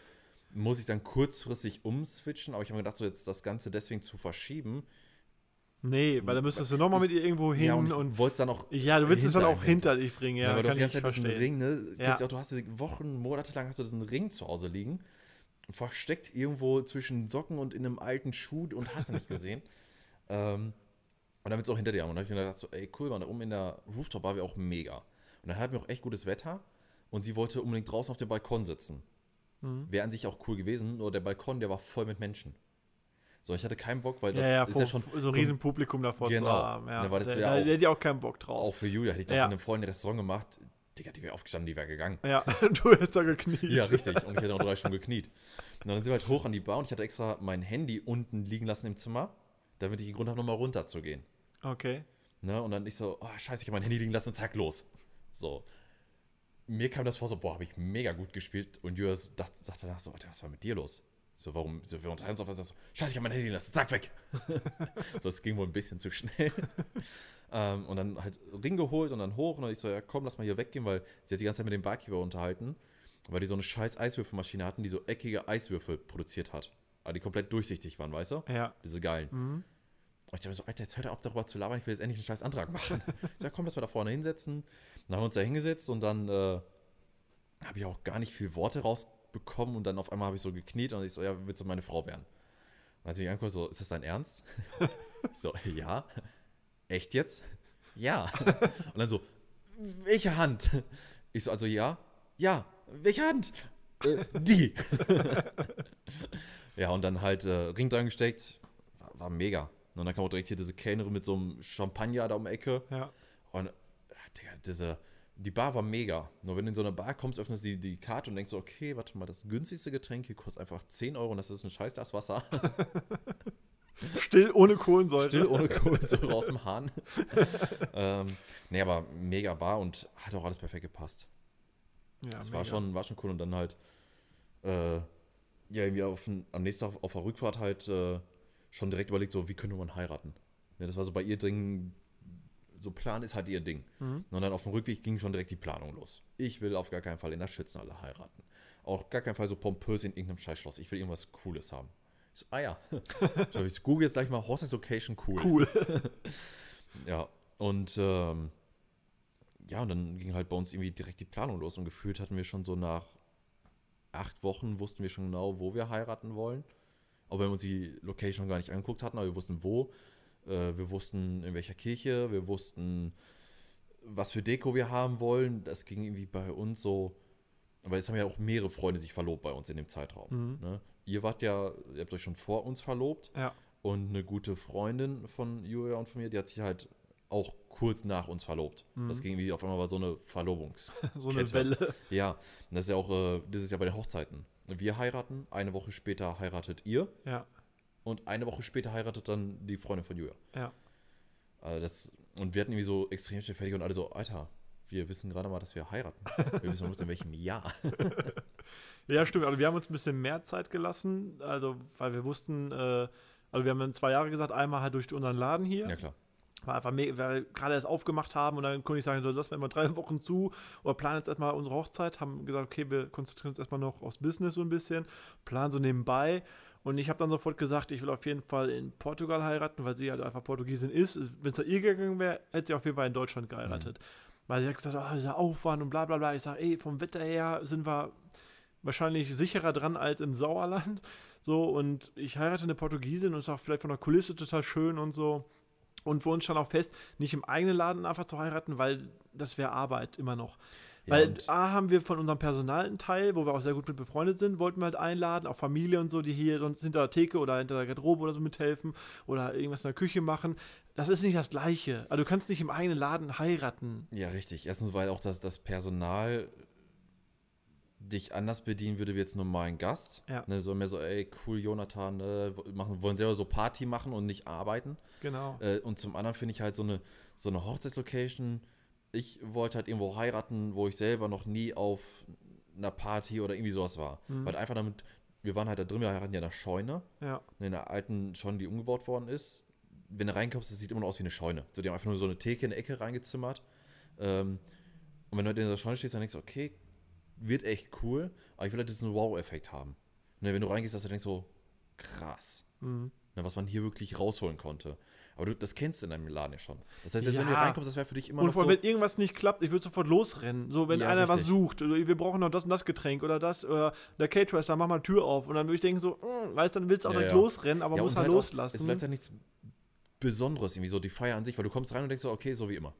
muss ich dann kurzfristig umswitchen, aber ich habe mir gedacht, so jetzt das Ganze deswegen zu verschieben. Nee, weil dann müsstest du nochmal mit ihr irgendwo hin ja, und und. ich wollte es dann auch. Ja, du willst es dann auch hinter dich bringen, ja. Ja, weil du hast die ganze Zeit diesen verstehen. Ring, ne? Ja. Auch, du hast diese Wochen, Monate lang hast du diesen Ring zu Hause liegen. Versteckt irgendwo zwischen Socken und in einem alten Schuh und hast du nicht gesehen. *laughs* ähm, und damit es auch hinter dir haben. Und dann habe ich mir gedacht, so, ey, cool, man, da oben in der Rooftop-Bar wäre auch mega. Und dann hatten wir auch echt gutes Wetter und sie wollte unbedingt draußen auf dem Balkon sitzen. Mhm. Wäre an sich auch cool gewesen, nur der Balkon, der war voll mit Menschen. So, ich hatte keinen Bock, weil das Ja, ja, ist vor, ja schon so ein riesen Publikum davor zu Genau. haben. Ja. Ja, weil das da, da auch- hätte ich auch keinen Bock drauf. auch für Julia. Hätte ich das Ja. in einem vollen Restaurant gemacht, Digga, die wäre aufgestanden, die wäre gegangen. Ja, *laughs* du hättest da gekniet. Ja, richtig. Und ich hätte auch drei Stunden gekniet. Und dann sind wir halt hoch an die Bar und ich hatte extra mein Handy unten liegen lassen im Zimmer, damit ich den Grund habe, nochmal runterzugehen. Okay. Ne? Und dann ich so, oh, scheiße, ich habe mein Handy liegen lassen, zack, los. So. Mir kam das vor, so, boah, habe ich mega gut gespielt. Und Julius dachte, sagte danach so, Alter, was war mit dir los? So, warum, so, wir unterhalten uns auf was, so, scheiße, ich habe mein Handy liegen lassen, zack, weg. *laughs* so, es ging wohl ein bisschen zu schnell. *laughs* ähm, und dann halt Ring geholt und dann hoch. Und dann ich so, ja, komm, lass mal hier weggehen, weil sie hat die ganze Zeit mit dem Barkeeper unterhalten, weil die so eine scheiß Eiswürfelmaschine hatten, die so eckige Eiswürfel produziert hat. Aber die komplett durchsichtig waren, weißt du? Ja. Diese geilen. Mhm. Und ich dachte mir so, Alter, jetzt hört er auf darüber zu labern, ich will jetzt endlich einen scheiß Antrag machen. *laughs* ich sag, komm, lass mal da vorne hinsetzen. Dann haben wir uns da hingesetzt und dann äh, habe ich auch gar nicht viel Worte rausbekommen und dann auf einmal habe ich so gekniet und ich so, ja, willst du meine Frau werden? Und als ich mich angucke, so, ist das dein Ernst? ich *laughs* so, ja. Echt jetzt? Ja. Und dann so, welche Hand? Ich so, also ja. Ja, welche Hand? Äh, die. *laughs* ja, und dann halt äh, Ring dran gesteckt. War, war mega. Und dann kam auch direkt hier diese Kellnerin mit so einem Champagner da um die Ecke. Ja. Und, ah, Digga, diese, die Bar war mega. Nur wenn du in so eine Bar kommst, öffnest du die, die Karte und denkst so, okay, warte mal, das günstigste Getränk hier kostet einfach 10 Euro und das ist ein scheiß Glas Wasser. *laughs* Still ohne Kohlensäure. Still ohne Kohlensäure aus dem Hahn. *laughs* ähm, nee, aber mega Bar und hat auch alles perfekt gepasst. Ja, Das war schon, war schon cool. Und dann halt, äh, ja, irgendwie auf, am nächsten Tag auf der Rückfahrt halt äh, schon direkt überlegt, so, wie könnte man heiraten? Ja, das war so bei ihr Ding, so Plan ist halt ihr Ding. Mhm. Und dann auf dem Rückweg ging schon direkt die Planung los. Ich will auf gar keinen Fall in der Schützenhalle heiraten. Auch gar keinen Fall so pompös in irgendeinem Scheißschloss. Ich will irgendwas Cooles haben. Ich so, ah ja. so, *laughs* ich google jetzt gleich mal Hochzeitslocation cool. Cool. *laughs* Ja, und ähm, ja, und dann ging halt bei uns irgendwie direkt die Planung los und gefühlt hatten wir schon so nach acht Wochen wussten wir schon genau, wo wir heiraten wollen. Auch wenn wir uns die Location gar nicht angeguckt hatten, aber wir wussten wo. Äh, wir wussten in welcher Kirche, wir wussten, was für Deko wir haben wollen. Das ging irgendwie bei uns so. Aber jetzt haben ja auch mehrere Freunde sich verlobt bei uns in dem Zeitraum. Mhm. Ne? Ihr wart ja, ihr habt euch schon vor uns verlobt. Ja. Und eine gute Freundin von Julia und von mir, die hat sich halt auch kurz nach uns verlobt. Mhm. Das ging wie auf einmal war so eine Verlobungs. *laughs* So eine. Welle. ja, und das ist ja auch, äh, das ist ja bei den Hochzeiten. Wir heiraten, eine Woche später heiratet ihr Ja. und eine Woche später heiratet dann die Freundin von Julia. Ja. Also das, und wir hatten irgendwie so extrem schnell fertig und alle so, Alter, wir wissen gerade mal, dass wir heiraten. Wir wissen noch nicht in welchem Jahr. *laughs* Ja, stimmt. Also wir haben uns ein bisschen mehr Zeit gelassen, also weil wir wussten, äh, also wir haben dann zwei Jahre gesagt, einmal halt durch unseren Laden hier, Ja, klar. War einfach mega, weil wir gerade erst aufgemacht haben und dann konnte ich sagen, so, das werden wir drei Wochen zu oder planen jetzt erstmal unsere Hochzeit, haben gesagt, okay, wir konzentrieren uns erstmal noch aufs Business so ein bisschen, planen so nebenbei und ich habe dann sofort gesagt, ich will auf jeden Fall in Portugal heiraten, weil sie halt einfach Portugiesin ist. Wenn es da ihr gegangen wäre, hätte sie auf jeden Fall in Deutschland geheiratet. Weil sie hat gesagt, oh, dieser Aufwand und bla bla bla. Ich sage, ey, vom Wetter her sind wir wahrscheinlich sicherer dran als im Sauerland. So, und ich heirate eine Portugiesin und ist auch vielleicht von der Kulisse total schön und so. Und für uns stand auch fest, nicht im eigenen Laden einfach zu heiraten, weil das wäre Arbeit immer noch. Ja, weil A haben wir von unserem Personal einen Teil, wo wir auch sehr gut mit befreundet sind, wollten wir halt einladen, auch Familie und so, die hier sonst hinter der Theke oder hinter der Garderobe oder so mithelfen oder irgendwas in der Küche machen. Das ist nicht das Gleiche. Also du kannst nicht im eigenen Laden heiraten. Ja, richtig. Erstens, weil auch das, das Personal dich anders bedienen würde wie jetzt normalen Gast. Ja. Ne, so mehr so, ey, cool, Jonathan, ne, machen, wollen selber so Party machen und nicht arbeiten. Genau. Äh, und zum anderen finde ich halt so eine, so eine Hochzeitslocation. Ich wollte halt irgendwo heiraten, wo ich selber noch nie auf einer Party oder irgendwie sowas war. Mhm. Weil einfach damit, wir waren halt da drin, wir heiraten ja in der Scheune, Ja. in einer alten Scheune, die umgebaut worden ist. Wenn du reinkommst, das sieht immer noch aus wie eine Scheune. So, die haben einfach nur so eine Theke in der Ecke reingezimmert. Ähm, und wenn du halt in der Scheune stehst, dann denkst du, okay, wird echt cool, aber ich will halt diesen Wow-Effekt haben. Ne, wenn du reingehst, dass du denkst so, krass. Mhm. Ne, was man hier wirklich rausholen konnte. Aber du, das kennst du in deinem Laden ja schon. Das heißt, selbst wenn du Ja. reinkommst, das wäre für dich immer Und noch vor so. allem, wenn irgendwas nicht klappt, ich würde sofort losrennen. So, wenn Ja, einer was richtig. sucht, oder wir brauchen noch das und das Getränk oder das, oder der Caterer da, mach mal Tür auf. Und dann würde ich denken so, mm, weißt du, dann willst du auch Ja, direkt ja. losrennen, aber Ja, muss halt auch, loslassen. Es bleibt ja nichts Besonderes, irgendwie so die Feier an sich, weil du kommst rein und denkst so, okay, so wie immer.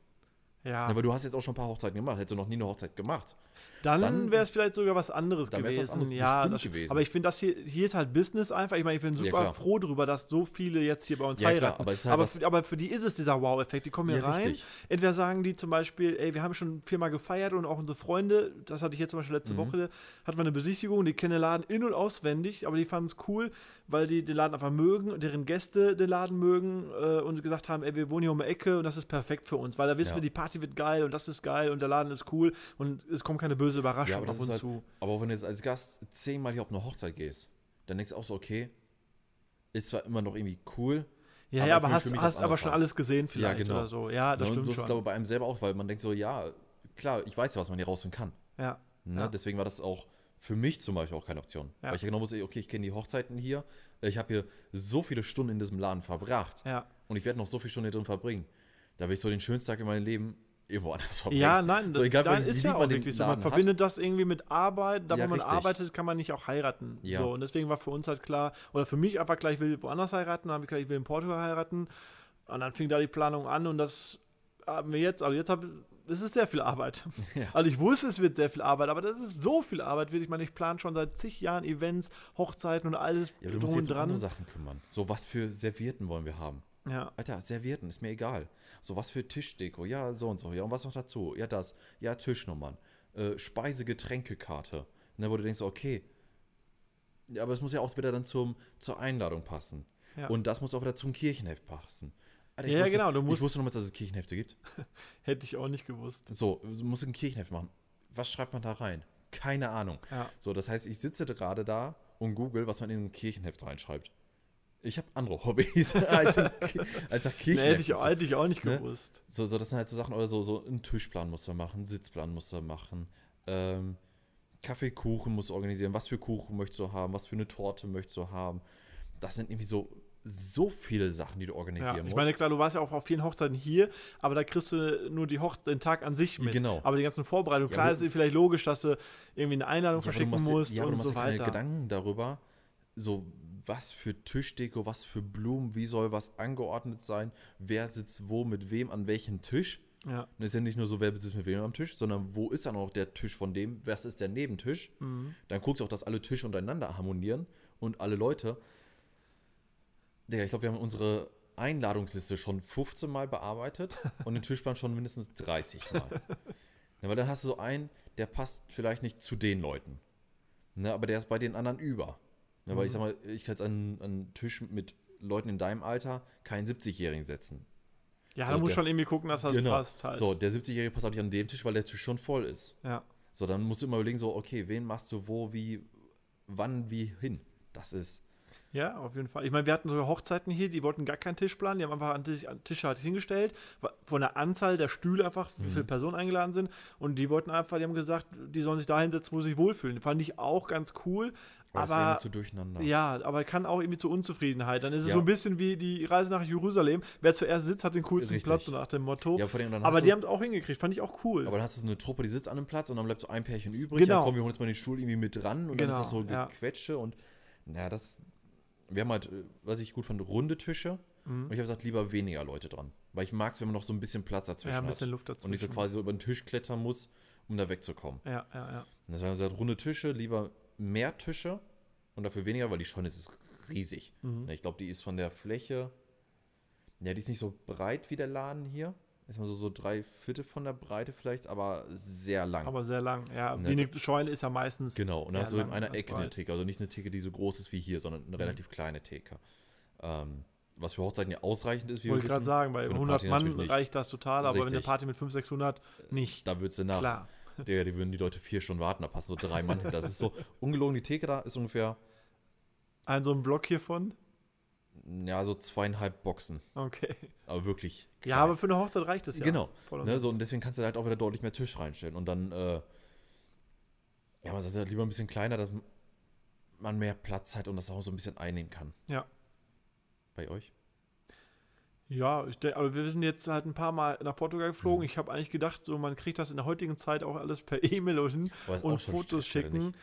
Ja, Aber du hast jetzt auch schon ein paar Hochzeiten gemacht, hättest du noch nie eine Hochzeit gemacht. dann, dann- wäre es vielleicht sogar was anderes gewesen. was anderes ja, das, gewesen. aber ich finde, das hier, hier ist halt Business einfach. Ich meine, ich bin super klar. froh darüber, dass so viele jetzt hier bei uns Ja, klar, heiraten. aber es ist halt aber, für, aber für die ist es dieser Wow-Effekt. Die kommen hier Ja, rein. richtig. Entweder sagen die zum Beispiel, ey, wir haben schon viermal gefeiert und auch unsere Freunde, das hatte ich jetzt zum Beispiel Mhm. letzte Woche, hatten wir eine Besichtigung, die kennen den Laden in- und auswendig, aber die fanden es cool, weil die den Laden einfach mögen, deren Gäste den Laden mögen äh, und gesagt haben, ey, wir wohnen hier um die Ecke und das ist perfekt für uns, weil da wissen Ja. wir, die Party wird geil und das ist geil und der Laden ist cool und es kommt keine böse Überraschung Ja, auf ist uns halt, zu. Aber wenn du jetzt als Gast zehnmal hier auf eine Hochzeit gehst, dann denkst du auch so, okay, ist zwar immer noch irgendwie cool. Ja, aber ja, aber hast, hast aber schon haben. alles gesehen vielleicht genau. oder so. Ja, das Ne, und stimmt so ist es, schon. glaube ich, bei einem selber auch, weil man denkt so, ja, klar, ich weiß ja, was man hier rausholen kann. ja. Ne? Ja. Deswegen war das auch für mich zum Beispiel auch keine Option. Ja. Weil ich ja genau wusste, okay, ich kenne die Hochzeiten hier. Ich habe hier so viele Stunden in diesem Laden verbracht. Ja. Und ich werde noch so viele Stunden hier drin verbringen. Da will ich so den schönsten Tag in meinem Leben irgendwo anders verbringen. Ja, nein, So, egal, wie ist ja auch wirklich so. Man hat. verbindet das irgendwie mit Arbeit. Da, Ja, wo man richtig. arbeitet, kann man nicht auch heiraten. Ja. So, und deswegen war für uns halt klar, oder für mich einfach klar, ich will woanders heiraten. Dann habe ich gesagt, ich will in Portugal heiraten. Und dann fing da die Planung an und das haben wir jetzt. Also jetzt habe es ist sehr viel Arbeit. *laughs* Ja. Also ich wusste, es wird sehr viel Arbeit, aber das ist so viel Arbeit. Ich meine, ich plane schon seit zig Jahren Events, Hochzeiten und alles Ja, du musst jetzt um dran. andere Sachen kümmern. So, was für Servierten wollen wir haben? Ja. Alter, Servietten, ist mir egal. So, was für Tischdeko, ja, so und so, ja, und was noch dazu? Ja, das, ja, Tischnummern, äh, Speise-Getränkekarte, ne, wo du denkst, okay, ja, aber es muss ja auch wieder dann zum, zur Einladung passen. Ja. Und das muss auch wieder zum Kirchenheft passen. Alter, Ja, wusste, genau, du musst- Ich wusste nochmals, dass es Kirchenhefte gibt. *laughs* Hätte ich auch nicht gewusst. So, du musst ein Kirchenheft machen. Was schreibt man da rein? Keine Ahnung. Ja. So, das heißt, ich sitze gerade da und google, was man in ein Kirchenheft reinschreibt. Ich habe andere *laughs* Hobbys *laughs* als, in, als nach Nee, Kirchenheften. hätte ich, auch- hätte ich auch nicht Ne? gewusst. so, so, das sind halt so Sachen, oder so, so einen Tischplan musst du machen, Sitzplan musst du machen, ähm, Kaffee, Kuchen musst du organisieren, was für Kuchen möchtest du haben, was für eine Torte möchtest du haben. Das sind irgendwie so, so viele Sachen, die du organisieren Ja, ich musst. meine, klar, du warst ja auch auf vielen Hochzeiten hier, aber da kriegst du nur die Hochzeit, den Tag an sich mit. Genau. Aber die ganzen Vorbereitungen, Ja, klar ist es vielleicht logisch, dass du irgendwie eine Einladung Ja, verschicken dir- musst ja, aber und du so machst keine weiter. Gedanken darüber, so was für Tischdeko, was für Blumen, wie soll was angeordnet sein, wer sitzt wo mit wem an welchem Tisch. Ja. Und es ist ja nicht nur so, wer sitzt mit wem am Tisch, sondern wo ist dann auch der Tisch von dem, was ist der Nebentisch. Mhm. Dann guckst du auch, dass alle Tische untereinander harmonieren und alle Leute. Digga, ich glaube, wir haben unsere Einladungsliste schon 15 Mal bearbeitet *laughs* und den Tischplan schon mindestens 30 Mal. ja, weil dann hast du so einen, der passt vielleicht nicht zu den Leuten. Ne, aber der ist bei den anderen über. Ne, weil ich sag mal, ich kann jetzt an an einen Tisch mit Leuten in deinem Alter keinen 70-Jährigen setzen. Ja, So, da muss der- schon irgendwie gucken, dass das passt halt. So, der 70-Jährige passt auch nicht an dem Tisch, weil der Tisch schon voll ist. Ja. So, dann musst du immer überlegen, so, okay, wen machst du wo, wie, wann, wie hin. Das ist, Ja, auf jeden Fall. Ich meine, wir hatten sogar Hochzeiten hier, die wollten gar keinen Tischplan, die haben einfach an Tisch, an Tische halt hingestellt, von der Anzahl der Stühle einfach, wie Mhm. viele Personen eingeladen sind. Und die wollten einfach, die haben gesagt, die sollen sich da hinsetzen, wo sie sich wohlfühlen. Fand ich auch ganz cool. wäre Aber zu durcheinander. ja, aber kann auch irgendwie zu Unzufriedenheit. Dann ist es Ja. so ein bisschen wie die Reise nach Jerusalem. Wer zuerst sitzt, hat den coolsten Richtig. Platz, so nach dem Motto. Ja, dann aber die du- haben es auch hingekriegt, fand ich auch cool. Aber dann hast du so eine Truppe, die sitzt an einem Platz und dann bleibt so ein Pärchen übrig. Genau. Ja, komm, wir holen jetzt mal den Stuhl irgendwie mit dran und dann Genau, ist das so ja. Gequetsche und ja, das. Wir haben halt, äh, was ich gut fand, runde Tische. Mhm. Und ich habe gesagt, lieber weniger Leute dran. Weil ich mag es, wenn man noch so ein bisschen Platz dazwischen ja, ein bisschen hat. Luft dazwischen. Und nicht so quasi so über den Tisch klettern muss, um da wegzukommen. Ja, ja, ja. Und deswegen haben wir gesagt, runde Tische, lieber mehr Tische und dafür weniger, weil die Scheune ist riesig. Mhm. Ich glaube, die ist von der Fläche, ja, die ist nicht so breit wie der Laden hier. Ist mal so, so drei Viertel von der Breite vielleicht, aber sehr lang. Aber sehr lang. Ja, Ne, eine Scheune ist ja meistens. genau, und dann hast du in einer Ecke eine breit. Theke. Also nicht eine Theke, die so groß ist wie hier, sondern eine relativ kleine Theke. Ähm, was für Hochzeiten ja ausreichend ist, wie Wollte ich gerade sagen, bei Für eine 100 Party Mann reicht das total, aber wenn eine Richtig. Party mit 500, 600 nicht. Da würdest du nach. Klar. *laughs* Digga, die würden die Leute vier Stunden warten, da passen so drei Mann hin. Das ist so, ungelogen, die Theke da ist ungefähr, Ein so ein Block hiervon. Ja, so zweieinhalb Boxen. Okay. Aber wirklich. Ja, klein. aber für eine Hochzeit reicht es ja. Genau. Ne, so, und deswegen kannst du halt auch wieder deutlich mehr Tisch reinstellen. Und dann, äh, ja, man sagt halt lieber ein bisschen kleiner, dass man mehr Platz hat und das auch so ein bisschen einnehmen kann. Ja. Bei euch? Ja, ich denk, aber wir sind jetzt halt ein paar Mal nach Portugal geflogen. Ich habe eigentlich gedacht, so man kriegt das in der heutigen Zeit auch alles per E-Mail und, hin und Fotos schicken. nicht?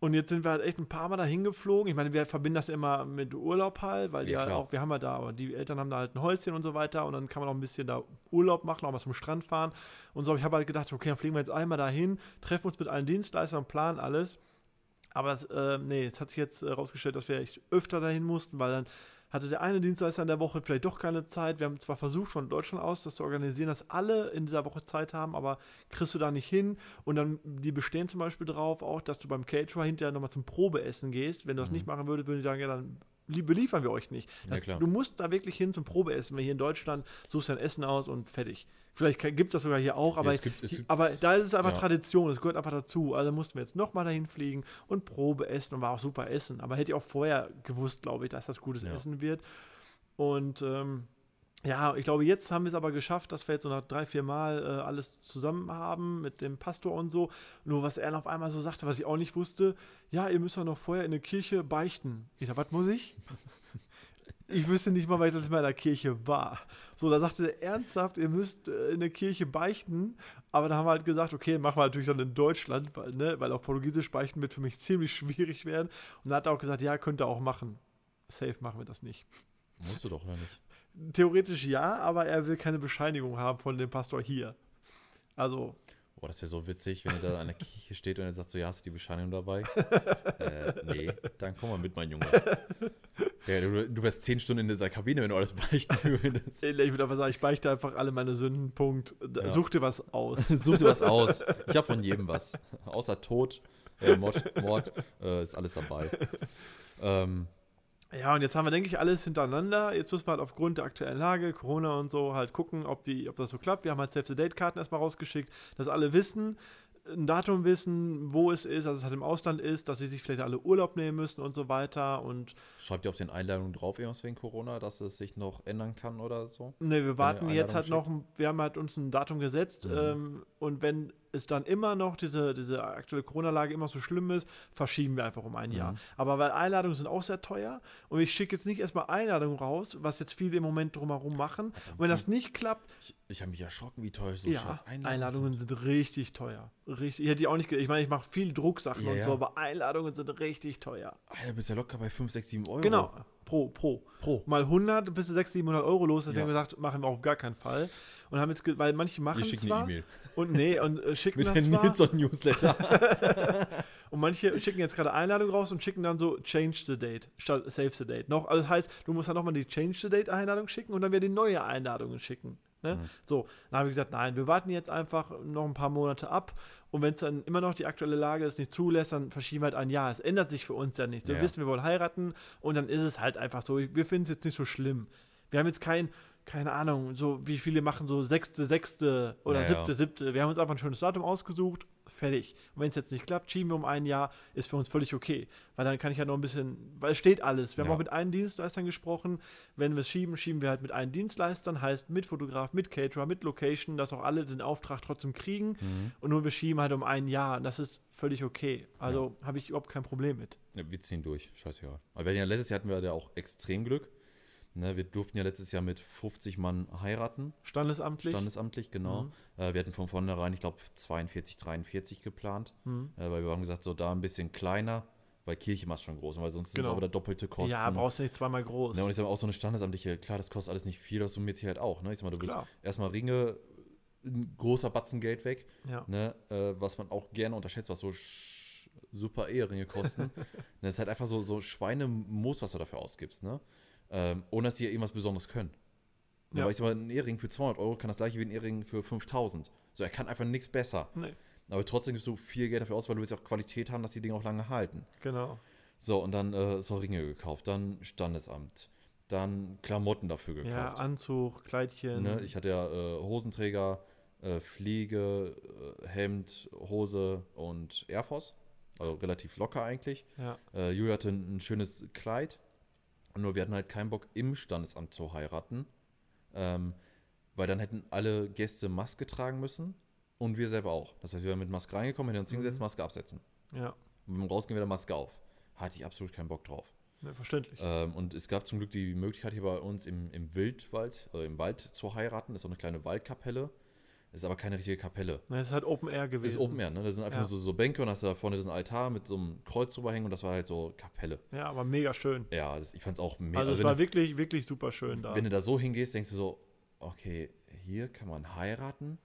Und jetzt sind wir halt echt ein paar Mal dahin geflogen. Ich meine, wir verbinden das immer mit Urlaub halt, weil die Ja, halt klar. auch, wir haben ja da, aber die Eltern haben da halt ein Häuschen und so weiter und dann kann man auch ein bisschen da Urlaub machen, auch mal zum Strand fahren und so. Aber ich habe halt gedacht, okay, dann fliegen wir jetzt einmal dahin, treffen uns mit allen Dienstleistern, planen alles. Aber es, äh, nee, es hat sich jetzt herausgestellt, dass wir echt öfter dahin mussten, weil dann hatte der eine Dienstleister in der Woche vielleicht doch keine Zeit. Wir haben zwar versucht, von Deutschland aus das zu organisieren, dass alle in dieser Woche Zeit haben, aber kriegst du da nicht hin. Und dann, die bestehen zum Beispiel drauf auch, dass du beim Caterer hinterher nochmal zum Probeessen gehst. Wenn du das nicht machen würdest, würden die sagen, ja, dann beliefern wir euch nicht. Ja, Das, klar. du musst da wirklich hin zum Probeessen. Weil hier in Deutschland suchst dein Essen aus und fertig. Vielleicht gibt es das sogar hier auch, aber, es gibt- es gibt- aber da ist es einfach ja. Tradition, es gehört einfach dazu. Also mussten wir jetzt nochmal dahin fliegen und Probe essen und war auch super Essen. Aber hätte ich auch vorher gewusst, glaube ich, dass das gutes Ja. Essen wird. Und ähm, ja, ich glaube, jetzt haben wir es aber geschafft, dass wir jetzt so nach drei, vier Mal äh, alles zusammen haben mit dem Pastor und so. Nur was er auf einmal so sagte, was ich auch nicht wusste, ja, ihr müsst ja noch vorher in der Kirche beichten. Ich sag, was muss ich? *laughs* Ich wüsste nicht mal, weil ich das mal in der Kirche war. So, da sagte er ernsthaft, ihr müsst äh, in der Kirche beichten. Aber da haben wir halt gesagt, okay, machen wir natürlich dann in Deutschland, weil, ne, weil auf Portugiesisch beichten wird für mich ziemlich *laughs* schwierig werden. Und dann hat er auch gesagt, ja, könnt ihr auch machen. Safe machen wir das nicht. Musst du doch, oder nicht? Theoretisch ja, aber er will keine Bescheinigung haben von dem Pastor hier. Also, Boah, das wäre so witzig, wenn er da an der Kirche steht und er sagt so, ja, hast du die Bescheinigung dabei? *laughs* äh, nee, dann komm mal mit, mein Junge. *laughs* Ja, du, du wärst zehn Stunden in dieser Kabine, wenn du alles beichten würdest. Ich würde einfach sagen, ich beichte einfach alle meine Sünden. Punkt. Ja. Such dir was aus. *laughs* Such dir was aus. Ich habe von jedem was. Außer Tod, äh, Mord, Mord äh, ist alles dabei. Ähm, Ja, und jetzt haben wir, denke ich, alles hintereinander. Jetzt müssen wir halt aufgrund der aktuellen Lage, Corona und so, halt gucken, ob, die, ob das so klappt. Wir haben halt Save-the-Date-Karten erstmal rausgeschickt, dass alle wissen, ein Datum wissen, wo es ist, dass es halt im Ausland ist, dass sie sich vielleicht alle Urlaub nehmen müssen und so weiter. Und schreibt ihr auf den Einladungen drauf, irgendwas wegen Corona, dass es sich noch ändern kann oder so? ne, wir warten jetzt halt Einladung noch, wir haben halt uns ein Datum gesetzt. Mhm. Ähm, und wenn es dann immer noch diese, diese aktuelle Corona-Lage immer so schlimm ist, verschieben wir einfach um ein Jahr. Mhm. Aber weil Einladungen sind auch sehr teuer und ich schicke jetzt nicht erstmal Einladungen raus, was jetzt viele im Moment drumherum machen. Und wenn das nicht klappt, Ich, ich habe mich erschrocken, wie teuer so ja, Einladungen, Einladungen sind richtig teuer. Richtig. Ich hätte die auch nicht, ich meine, ich mache viel Drucksachen Ja, und ja. so, aber Einladungen sind richtig teuer. sind. Alter, bist ja locker bei 5, 6, 7 Euro. Genau, pro, pro. Pro. Mal 100 bis zu 600, 700 Euro los, deswegen Ja. haben wir gesagt, machen wir auf gar keinen Fall. Und haben jetzt, weil manche machen es schicken zwar E-Mail. und nee, und äh, schicken Mit das zwar, Nilsson-Newsletter. *laughs* und manche schicken jetzt gerade Einladung raus und schicken dann so Change the Date statt Save the Date. Noch, also das heißt, du musst dann nochmal die Change the Date Einladung schicken und dann wieder die neue Einladungen schicken. Ne? Mhm. So, dann habe ich gesagt, nein, wir warten jetzt einfach noch ein paar Monate ab und wenn es dann immer noch die aktuelle Lage es nicht zulässt, dann verschieben wir halt ein Jahr. Es ändert sich für uns ja nichts. Wir Ja. wissen, wir wollen heiraten und dann ist es halt einfach so. Wir finden es jetzt nicht so schlimm. Wir haben jetzt kein, keine Ahnung, so wie viele machen so sechste, sechste oder Ja, ja. siebte, siebte. Wir haben uns einfach ein schönes Datum ausgesucht, fertig. Und wenn es jetzt nicht klappt, schieben wir um ein Jahr, ist für uns völlig okay. Weil dann kann ich ja noch ein bisschen, weil es steht alles. Wir haben Ja. auch mit allen Dienstleistern gesprochen. Wenn wir es schieben, schieben wir halt mit allen Dienstleistern, heißt mit Fotograf, mit Caterer, mit Location, dass auch alle den Auftrag trotzdem kriegen. Mhm. Und nur wir schieben halt um ein Jahr. Und das ist völlig okay. Also habe ich überhaupt kein Problem mit. Ja, wir ziehen durch, scheißegal. Aber ja letztes Jahr hatten wir ja auch extrem Glück. Ne, wir durften ja letztes Jahr mit 50 Mann heiraten, Standesamtlich. standesamtlich, genau. Mhm. Äh, wir hatten von vornherein, ich glaube, 42, 43 geplant, Mhm. äh, weil wir haben gesagt, so da ein bisschen kleiner, weil Kirche macht schon groß, weil sonst sind Genau. es aber da doppelte Kosten. Ja, brauchst du nicht zweimal groß. Ne, und ich sage auch so eine standesamtliche, klar, das kostet alles nicht viel, das summiert sich halt auch. Ne? Ich sag mal, du bist Klar. erstmal Ringe, ein großer Batzen Geld weg, ja. ne? äh, was man auch gerne unterschätzt, was so super Eheringe kosten. *laughs* ne, das ist halt einfach so, so Schweinemoos, was du dafür ausgibst, ne? Ähm, ohne dass die ja irgendwas Besonderes können. Ne, Ja. Weil ich sag mal, ein Ehering für 200 Euro kann das gleiche wie ein Ehering für 5000. So, er kann einfach nichts besser. Nee, Aber trotzdem gibst du viel Geld dafür aus, weil du willst ja auch Qualität haben, dass die Dinge auch lange halten. genau. So, und dann äh, so Ringe gekauft, dann Standesamt, dann Klamotten dafür gekauft. Ja, Anzug, Kleidchen. Ne, ich hatte ja äh, Hosenträger, äh, Fliege, äh, Hemd, Hose und Air Force. Also relativ locker eigentlich. ja. Äh, Julia hatte ein, ein schönes Kleid. Nur wir hatten halt keinen Bock, im Standesamt zu heiraten. Ähm, weil dann hätten alle Gäste Maske tragen müssen und wir selber auch. Das heißt, wir wären mit Maske reingekommen, hätten uns hingesetzt, Mhm. Maske absetzen. Ja, Und beim Rausgehen wieder Maske auf. Hatte ich absolut keinen Bock drauf. ne, verständlich. Ähm, und es gab zum Glück die Möglichkeit hier bei uns im, im Wildwald, äh, im Wald zu heiraten. Das ist so eine kleine Waldkapelle. Ist aber keine richtige Kapelle. Es ist halt Open Air gewesen. Ist Open Air, ne? Da sind einfach Ja. nur so, so Bänke und hast da vorne diesen Altar mit so einem Kreuz drüber hängen und das war halt so Kapelle. Ja, aber mega schön. Ja, das, ich fand es auch mega. Also es wenn, war du, wirklich, wirklich super schön da. wenn du da so hingehst, denkst du so, okay, hier kann man heiraten.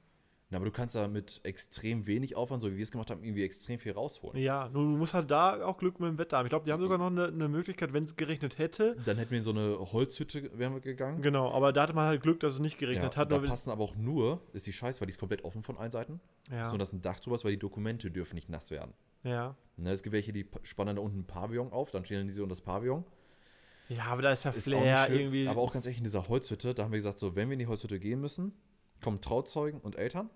Na, aber du kannst da mit extrem wenig Aufwand, so wie wir es gemacht haben, irgendwie extrem viel rausholen. Ja, nur du musst halt da auch Glück mit dem Wetter haben. Ich glaube, die haben sogar noch eine, eine Möglichkeit, wenn es geregnet hätte. Dann hätten wir in so eine Holzhütte wären wir gegangen. Genau, aber da hatte man halt Glück, dass es nicht geregnet Ja, hat. da passen aber auch nur, ist die Scheiße, weil die ist komplett offen von allen Seiten. ja, So, dass ein Dach drüber ist, weil die Dokumente dürfen nicht nass werden. ja. Ne, es gibt welche, die spannen da unten ein Pavillon auf, dann stehen die so unter das Pavillon. ja, aber da ist ja Flair irgendwie. Aber auch ganz ehrlich, in dieser Holzhütte, da haben wir gesagt, so, wenn wir in die Holzhütte gehen müssen, kommen Trauzeugen und Eltern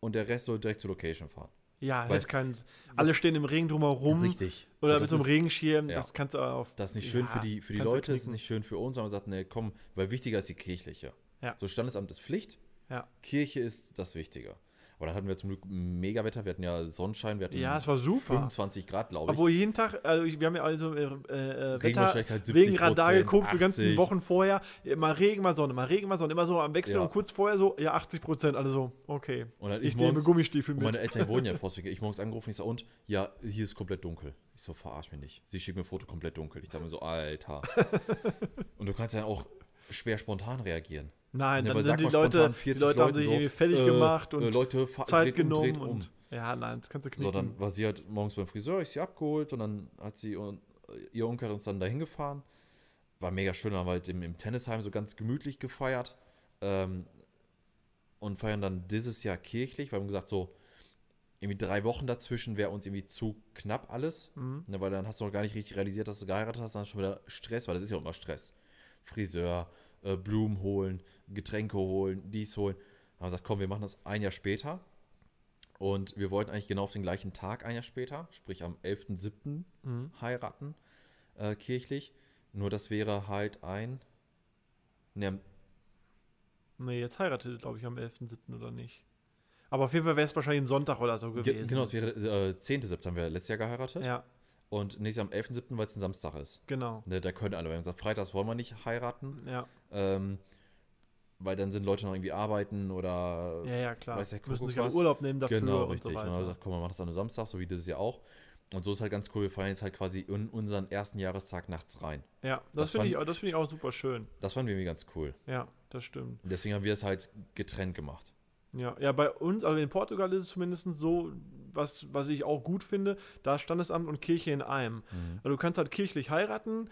und der Rest soll direkt zur Location fahren. ja, weil- hätte keinen. Alle stehen im Regen drumherum. Richtig. Oder So, mit das so einem ist- Regenschirm. ja. Das kannst du auf. Das ist nicht schön Ja, für die, für die Leute, es ist nicht schön für uns, aber wir gesagt, nee, komm, weil wichtiger ist die kirchliche. Ja. So, Standesamt ist Pflicht, Ja. Kirche ist das Wichtige. Aber dann hatten wir zum Glück mega Wetter, wir hatten ja Sonnenschein, wir hatten Ja, es war super. 25 Grad, glaube ich. Obwohl jeden Tag, also wir haben ja also äh, äh, Wetter Regenwahrscheinlichkeit 70%, wegen Radar geguckt, die ganzen 80. Wochen vorher. Mal Regen, mal Sonne, mal Regen, mal Sonne. Immer so am Wechsel Ja. und kurz vorher so, ja, 80 Prozent. Alle so, okay. Und dann Ich, ich nehme morgens- Gummistiefel Und mit. meine Eltern wohnen ja *laughs* in. Ich morgens angerufen, ich so, und? Ja, hier ist komplett dunkel. Ich so, verarsch mich nicht. Sie schickt mir ein Foto komplett dunkel. Ich dachte mir so, Alter. *laughs* und du kannst ja auch schwer spontan reagieren. Nein, Ja, dann weil sind die Leute, die 40 Leute haben Leute sich so, irgendwie fertig äh, gemacht äh, und Leute, fa- Zeit genommen dreht um. und ja, nein, das kannst du knicken. So, dann war sie halt morgens beim Friseur, ich sie abgeholt und dann hat sie und ihr Onkel hat uns dann dahin gefahren. war mega schön, haben wir halt im, im Tennisheim so ganz gemütlich gefeiert. Ähm, und feiern dann dieses Jahr kirchlich. Wir haben gesagt, so irgendwie drei Wochen dazwischen wäre uns irgendwie zu knapp alles. Mhm. Ne, weil dann hast du noch gar nicht richtig realisiert, dass du geheiratet hast, dann hast du schon wieder Stress, weil das ist ja auch immer Stress. Friseur, äh, Blumen holen, Getränke holen, dies holen. Haben wir gesagt, komm, wir machen das ein Jahr später. Und wir wollten eigentlich genau auf den gleichen Tag ein Jahr später, sprich am 11.07. Mhm. heiraten, äh, kirchlich. Nur das wäre halt ein. Ne, Nee, jetzt heiratet glaube ich, am 11.07. oder nicht. Aber auf jeden Fall wäre es wahrscheinlich ein Sonntag oder so ge- gewesen. genau, es wäre äh, 10.07. haben wir letztes Jahr geheiratet. Ja, Und nächstes am 11.07., weil es ein Samstag ist. genau. Ne, da können alle. Wir haben gesagt, freitags wollen wir nicht heiraten, Ja, ähm, weil dann sind Leute noch irgendwie arbeiten oder. ja, ja klar. Weiß der Müssen sich was? Urlaub nehmen dafür genau, und richtig. so Und wir weiter. gesagt, komm, wir machen das an einem Samstag, so wie dieses Jahr auch. Und so ist halt ganz cool. Wir feiern jetzt halt quasi in unseren ersten Jahrestag nachts rein. Ja, das, Das finde ich, auch- das finde ich auch super schön. Das fanden wir irgendwie ganz cool. Ja, das stimmt. Und deswegen haben wir es halt getrennt gemacht. Ja, ja, bei uns, also in Portugal ist es zumindest so, was, was ich auch gut finde, da Standesamt und Kirche in einem. Mhm. Also du kannst halt kirchlich heiraten,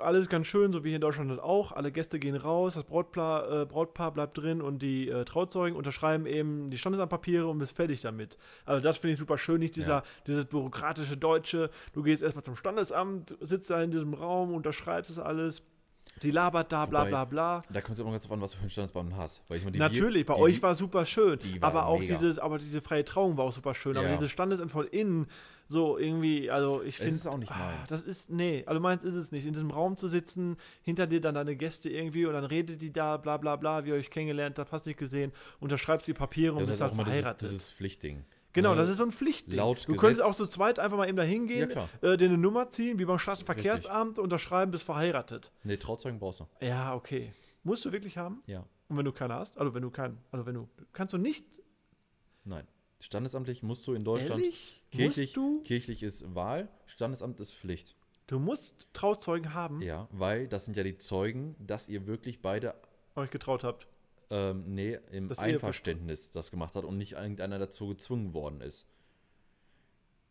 alles ganz schön, so wie hier in Deutschland halt auch. Alle Gäste gehen raus, das Brautpaar, äh, Brautpaar bleibt drin und die äh, Trauzeugen unterschreiben eben die Standesamtpapiere und bist fertig damit. Also das finde ich super schön, nicht dieser, Ja. dieses bürokratische Deutsche. Du gehst erstmal zum Standesamt, sitzt da in diesem Raum, unterschreibst das alles. Die labert da, bla Wobei- bla bla. Da kommt es immer ganz drauf an, was du für einen Standesbeamten hast. Weil ich meine, die Natürlich, bei die euch war super schön. aber auch mega. diese, aber diese freie Trauung war auch super schön. Aber Ja. dieses Standesamt von innen, so irgendwie, also ich finde. ist auch nicht meins. Das ist, nee, also meins ist es nicht. In diesem Raum zu sitzen, hinter dir dann deine Gäste irgendwie und dann redet die da, bla bla bla, wie ihr euch kennengelernt habt, hast nicht gesehen, unterschreibst die Papiere und ja, das bist ist halt dieses, verheiratet. dieses Pflichtding. Genau, Ne? das ist so ein Pflichtding. laut du könntest auch zu zweit einfach mal eben da hingehen, Ja, äh, dir eine Nummer ziehen, wie beim Straßenverkehrsamt, unterschreiben, bist verheiratet. Nee, Trauzeugen brauchst du. Ja, okay. Musst du wirklich haben? Ja. Und wenn du keine hast, also wenn du keinen, also wenn du, kannst du nicht Nein. Standesamtlich musst du in Deutschland. Ehrlich? Kirchlich, Musst du? kirchlich ist Wahl, Standesamt ist Pflicht. Du musst Trauzeugen haben, Ja, weil das sind ja die Zeugen, dass ihr wirklich beide, euch getraut habt. Ähm, nee, im Das Einverständnis das gemacht hat und nicht irgendeiner dazu gezwungen worden ist.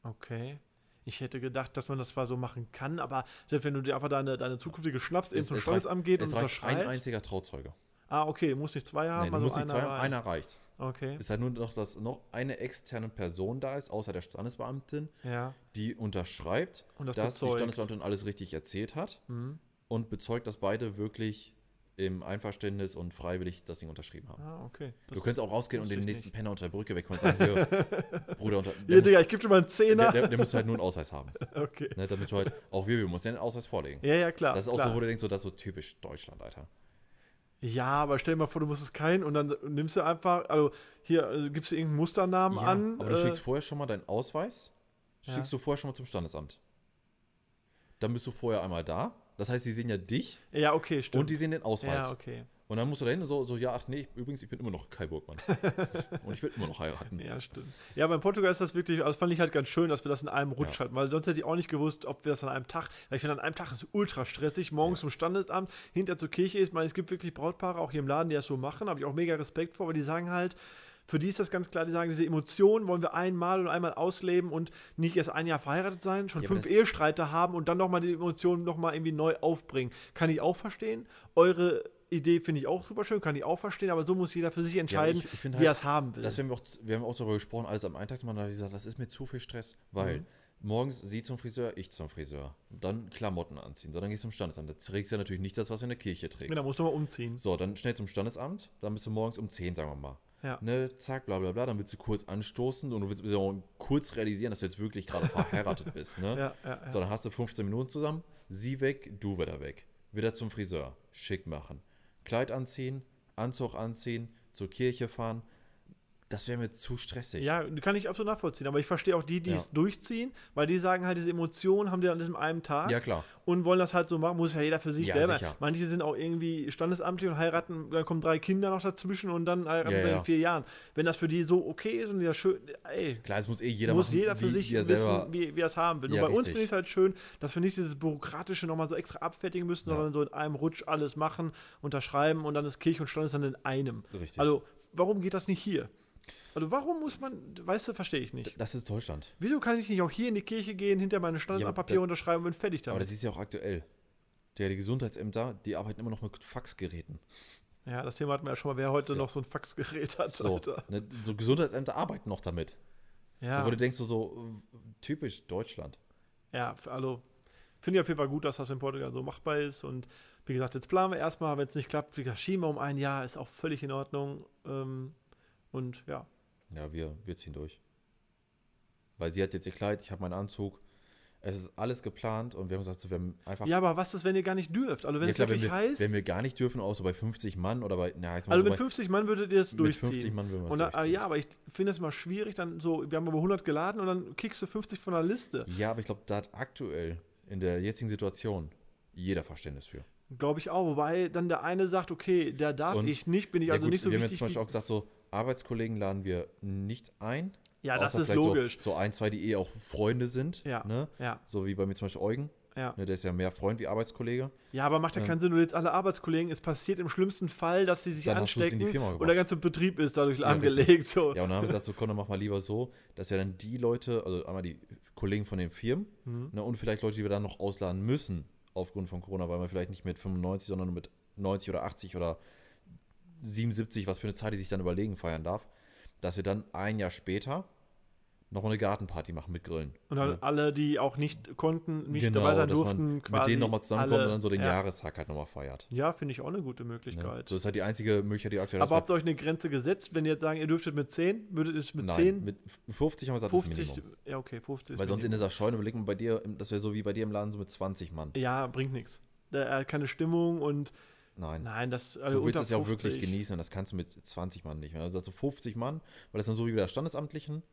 Okay. Ich hätte gedacht, dass man das zwar so machen kann, aber selbst wenn du dir einfach deine, deine zukünftige schnappst, eben Es- zum reicht- geht und reicht ein unterschreibst. einziger Trauzeuge. Ah, okay, du musst nicht zwei haben, Nee, also musst nicht zwei, haben, einer reicht. Okay, Ist halt nur noch, dass noch eine externe Person da ist, außer der Standesbeamtin, ja. die unterschreibt, Und das dass die bezeugt. Standesbeamtin alles richtig erzählt hat Mhm. und bezeugt, dass beide wirklich im Einverständnis und freiwillig das Ding unterschrieben haben. Ah, okay. du könntest auch rausgehen und den nächsten nicht. Penner unter der Brücke wegholen und sagen, hier, *laughs* Bruder, unter, der, Hier, muss, Digga, ich gebe dir mal einen der, Zehner. der, der muss halt nur einen Ausweis haben. *laughs* okay. Ne, damit du halt, auch wir, wir müssen ja einen Ausweis vorlegen. Ja, ja, klar. das ist auch klar. so, wo du denkst, so, das ist so typisch Deutschland, Alter. Ja, aber stell dir mal vor, du musst es keinen und dann nimmst du einfach, also hier äh, gibst du irgendeinen Musternamen an. aber du äh, schickst vorher schon mal deinen Ausweis, Ja. schickst du vorher schon mal zum Standesamt. Dann bist du vorher einmal da. Das heißt, sie sehen ja dich ja, okay, stimmt. und die sehen den Ausweis. ja, okay. Und dann musst du da hin und so, so, ja, ach nee, übrigens, ich bin immer noch Kai Burgmann. *laughs* und ich will immer noch heiraten. Ja, stimmt. Ja, beim Portugal ist das wirklich, also das fand ich halt ganz schön, dass wir das in einem Rutsch Ja. hatten, weil sonst hätte ich auch nicht gewusst, ob wir das an einem Tag, weil ich finde, an einem Tag ist ultra stressig, morgens zum Standesamt, hinter zur Kirche ist, man, es gibt wirklich Brautpaare, auch hier im Laden, die das so machen, habe ich auch mega Respekt vor, aber die sagen halt, für die ist das ganz klar, die sagen, diese Emotionen wollen wir einmal und einmal ausleben und nicht erst ein Jahr verheiratet sein, schon Ja, fünf das- Ehestreite haben und dann nochmal die Emotionen nochmal irgendwie neu aufbringen. Kann ich auch verstehen. Eure Idee finde ich auch super schön, kann ich auch verstehen, aber so muss jeder für sich entscheiden, ich- ich finde wie er halt, es haben will. Das haben wir, auch, wir haben auch darüber gesprochen, alles am einen Tag mal, da gesagt, das ist mir zu viel Stress, weil Mhm. morgens sie zum Friseur, ich zum Friseur. Dann Klamotten anziehen. So, dann gehst du zum Standesamt. Da trägst du ja natürlich nicht das, was du in der Kirche trägst. Genau, musst du mal umziehen. So, dann schnell zum Standesamt, dann bist du morgens um 10, sagen wir mal. Ja. Ne, zack, bla bla bla, dann willst du kurz anstoßen und du willst auch kurz realisieren, dass du jetzt wirklich gerade verheiratet *laughs* bist. Ne? Ja, ja, ja. So, dann hast du 15 Minuten zusammen, sie weg, du wieder weg. Wieder zum Friseur, schick machen. Kleid anziehen, Anzug anziehen, zur Kirche fahren. Das wäre mir zu stressig. Ja, kann ich absolut nachvollziehen. Aber ich verstehe auch die, die Ja. es durchziehen, weil die sagen halt, diese Emotionen haben die an diesem einen Tag Ja, klar. und wollen das halt so machen. Muss ja jeder für sich Ja, selber. sicher. Manche sind auch irgendwie standesamtlich und heiraten, dann kommen drei Kinder noch dazwischen und dann heiraten Ja, sie in vier Jahren. Wenn das für die so okay ist und ja schön, ey. Klar, es muss eh jeder muss machen, jeder für wie, sich wie wissen, wie, wie er es haben will. Nur bei uns richtig. finde ich es halt schön, dass wir nicht dieses Bürokratische nochmal so extra abfertigen müssen, sondern so in einem Rutsch alles machen, unterschreiben und dann ist Kirche und Standesamt in einem. Richtig. Also, warum geht das nicht hier? Also, warum muss man, weißt du, verstehe ich nicht. das ist Deutschland. Wieso kann ich nicht auch hier in die Kirche gehen, hinter meine Standesamtpapiere da- unterschreiben und bin fertig Aber damit? das ist ja auch aktuell. der die Gesundheitsämter, die arbeiten immer noch mit Faxgeräten. Ja, das Thema hatten wir ja schon mal, wer heute noch so ein Faxgerät hat. So, Alter. ne, so Gesundheitsämter arbeiten noch damit. Ja, So, wo du denkst, so, so typisch Deutschland. ja, also finde ich auf jeden Fall gut, dass das in Portugal so machbar ist. Und wie gesagt, jetzt planen wir erstmal, wenn es nicht klappt, wie gesagt, schieben wir um ein Jahr, ist auch völlig in Ordnung. Ähm, und ja, Ja, wir, wir ziehen durch. Weil sie hat jetzt ihr Kleid, ich habe meinen Anzug. Es ist alles geplant und wir haben gesagt, so, wir haben einfach. Ja, aber was ist, wenn ihr gar nicht dürft? Also wenn Ja, es klar, wirklich wenn, wir, heißt, wenn wir gar nicht dürfen, auch so bei 50 Mann oder bei. Na, also so mit bei, 50 Mann würdet ihr es mit durchziehen. 50 Mann würden wir es ah, durchziehen. ja, aber ich finde es mal schwierig, dann so, wir haben aber 100 geladen und dann kickst du 50 von der Liste. Ja, aber ich glaube, da hat aktuell in der jetzigen Situation jeder Verständnis für. Glaube ich auch, wobei dann der eine sagt, okay, der darf Und- ich nicht, bin ich ja, also gut, nicht so wir haben jetzt wichtig. zum Beispiel auch gesagt, so Arbeitskollegen laden wir nicht ein. ja, das ist logisch. So, so ein, zwei, die eh auch Freunde sind. Ja, Ne? ja, So wie bei mir zum Beispiel Eugen. ja. Ne, der ist ja mehr Freund wie Arbeitskollege. Ja, aber macht ja Ja. keinen Sinn, du jetzt alle Arbeitskollegen, es passiert im schlimmsten Fall, dass sie sich Dann anstecken die Firma und der ganze Betrieb ist dadurch Ja, lahmgelegt. So. Ja, und dann haben wir gesagt, so komm, dann mach mal lieber so, dass wir dann die Leute, also einmal die Kollegen von den Firmen Mhm. ne, und vielleicht Leute, die wir dann noch ausladen müssen aufgrund von Corona, weil wir vielleicht nicht mit 95, sondern mit 90 oder 80 oder 77, was für eine Zeit die sich dann überlegen, feiern darf, dass wir dann ein Jahr später nochmal eine Gartenparty machen mit Grillen. Und dann Ne? alle, die auch nicht konnten, nicht genau, dabei sein durften, quasi mit denen nochmal zusammenkommt alle- und dann so den ja. Jahrestag halt nochmal feiert. Ja, finde ich auch eine gute Ne? Möglichkeit. So ist halt die einzige Möglichkeit, die aktuell aber das habt ihr euch eine Grenze gesetzt, wenn ihr jetzt sagen, ihr dürftet mit 10, würdet ihr es mit Nein, 10, mit 50 haben wir gesagt, das ist 50, Minimum. ja okay, 50 ist Weil sonst in Minimum. dieser Scheune überlegen wir bei dir, das wäre so wie bei dir im Laden, so mit 20 Mann. Ja, bringt nichts. Hat keine Stimmung und Nein. nein, das also Du willst das ja auch wirklich 50. genießen und das kannst du mit 20 Mann nicht mehr. Also so 50 Mann, weil das dann so wie bei der Standesamtlichen.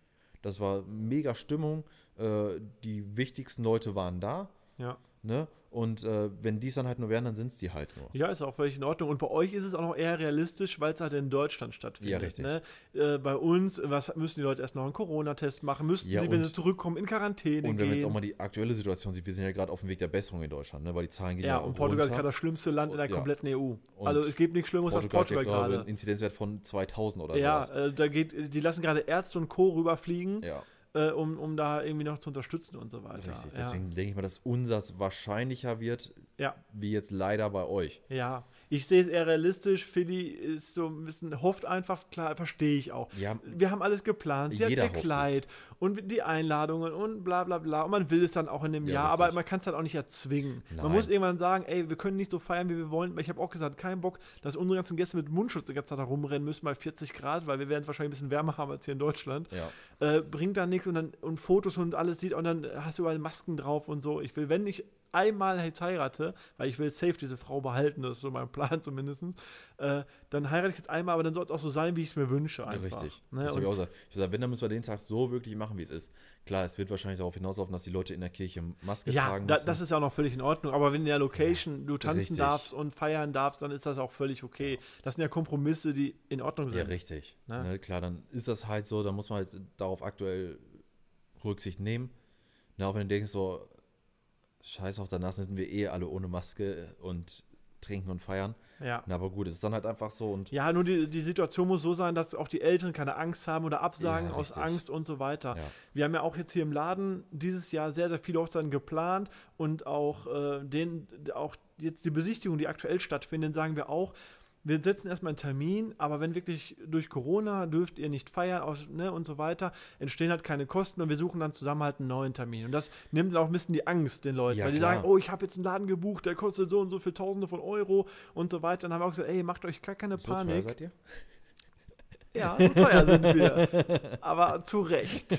Das war mega Stimmung. Äh, die wichtigsten Leute waren da. Ja. Ne? Und äh, wenn die es dann halt nur wären, dann sind es die halt nur. Ja, ist auch völlig in Ordnung. Und bei euch ist es auch noch eher realistisch, weil es halt in Deutschland stattfindet. Ja, richtig. Ne? Äh, bei uns, was müssen die Leute erst noch einen Corona-Test machen? Müssten Ja, sie, wenn sie zurückkommen, in Quarantäne Und wenn man gehen? jetzt auch mal die aktuelle Situation sieht, wir sind ja gerade auf dem Weg der Besserung in Deutschland, ne? weil die Zahlen gehen ja, ja, und Portugal ist gerade das schlimmste Land in der Ja. kompletten EU. Und Also es gibt nichts Schlimmeres als Portugal, Portugal hat ja, gerade. einen Inzidenzwert von 2000 oder Ja, sowas. äh, da geht, die lassen gerade Ärzte und Co. rüberfliegen, Ja, äh, um, um da irgendwie noch zu unterstützen und so weiter. richtig. Ja. Deswegen denke ich mal, dass unseres wahrscheinlicher wird, ja, wie jetzt leider bei euch. ja. Ich sehe es eher realistisch. Philly ist so ein bisschen, hofft einfach, klar, verstehe ich auch. Ja, Wir haben alles geplant. Sie Jeder hat ihr Kleid und die Einladungen und bla bla bla. Und man will es dann auch in dem Ja, Jahr, richtig. aber man kann es halt auch nicht erzwingen. Man Nein. muss irgendwann sagen, ey, wir können nicht so feiern, wie wir wollen. Ich habe auch gesagt, keinen Bock, dass unsere ganzen Gäste mit Mundschutz die ganze Zeit da rumrennen müssen bei 40 Grad, weil wir werden wahrscheinlich ein bisschen wärmer haben als hier in Deutschland. ja. Äh, bringt dann nichts und dann und Fotos und alles sieht und dann hast du überall Masken drauf und so. Ich will, wenn ich einmal jetzt heirate, weil ich will safe diese Frau behalten, das ist so mein Plan *laughs* zumindest, äh, dann heirate ich jetzt einmal, aber dann soll es auch so sein, wie ich es mir wünsche einfach. Richtig. Ne? Das ich auch gesagt. Ich sag, wenn, dann müssen wir den Tag so wirklich machen, wie es ist. Klar, es wird wahrscheinlich darauf hinauslaufen, dass die Leute in der Kirche Maske Ja, tragen da, müssen. das ist ja auch noch völlig in Ordnung. Aber wenn in der Location du tanzen richtig. darfst und feiern darfst, dann ist das auch völlig okay. Das sind ja Kompromisse, die in Ordnung ja, sind. richtig. Ne? Ne, klar, dann ist das halt so, dann muss man halt darauf aktuell Rücksicht nehmen. Na, auch wenn du denkst, so, scheiß auf, danach sind wir eh alle ohne Maske und trinken und feiern. Ja. Na, aber gut, es ist dann halt einfach so und Ja, nur die, die Situation muss so sein, dass auch die Eltern keine Angst haben oder absagen Ja, aus. Angst und so weiter. Ja. Wir haben ja auch jetzt hier im Laden dieses Jahr sehr, sehr viele Hochzeiten geplant und auch, äh, den, auch jetzt die Besichtigung, die aktuell stattfinden, sagen wir auch, wir setzen erstmal einen Termin, aber wenn wirklich durch Corona dürft ihr nicht feiern aus, ne, und so weiter, entstehen halt keine Kosten und wir suchen dann zusammen halt einen neuen Termin. Und das nimmt dann auch ein bisschen die Angst den Leuten, Ja, weil die klar. sagen, oh, ich habe jetzt einen Laden gebucht, der kostet so und so viel Tausende von Euro und so weiter. Dann haben wir auch gesagt, ey, macht euch gar keine so teuer Panik. seid ihr? Ja, so teuer sind wir. *laughs* Aber zu Recht.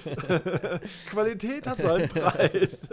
*laughs* Qualität hat seinen Preis. *laughs*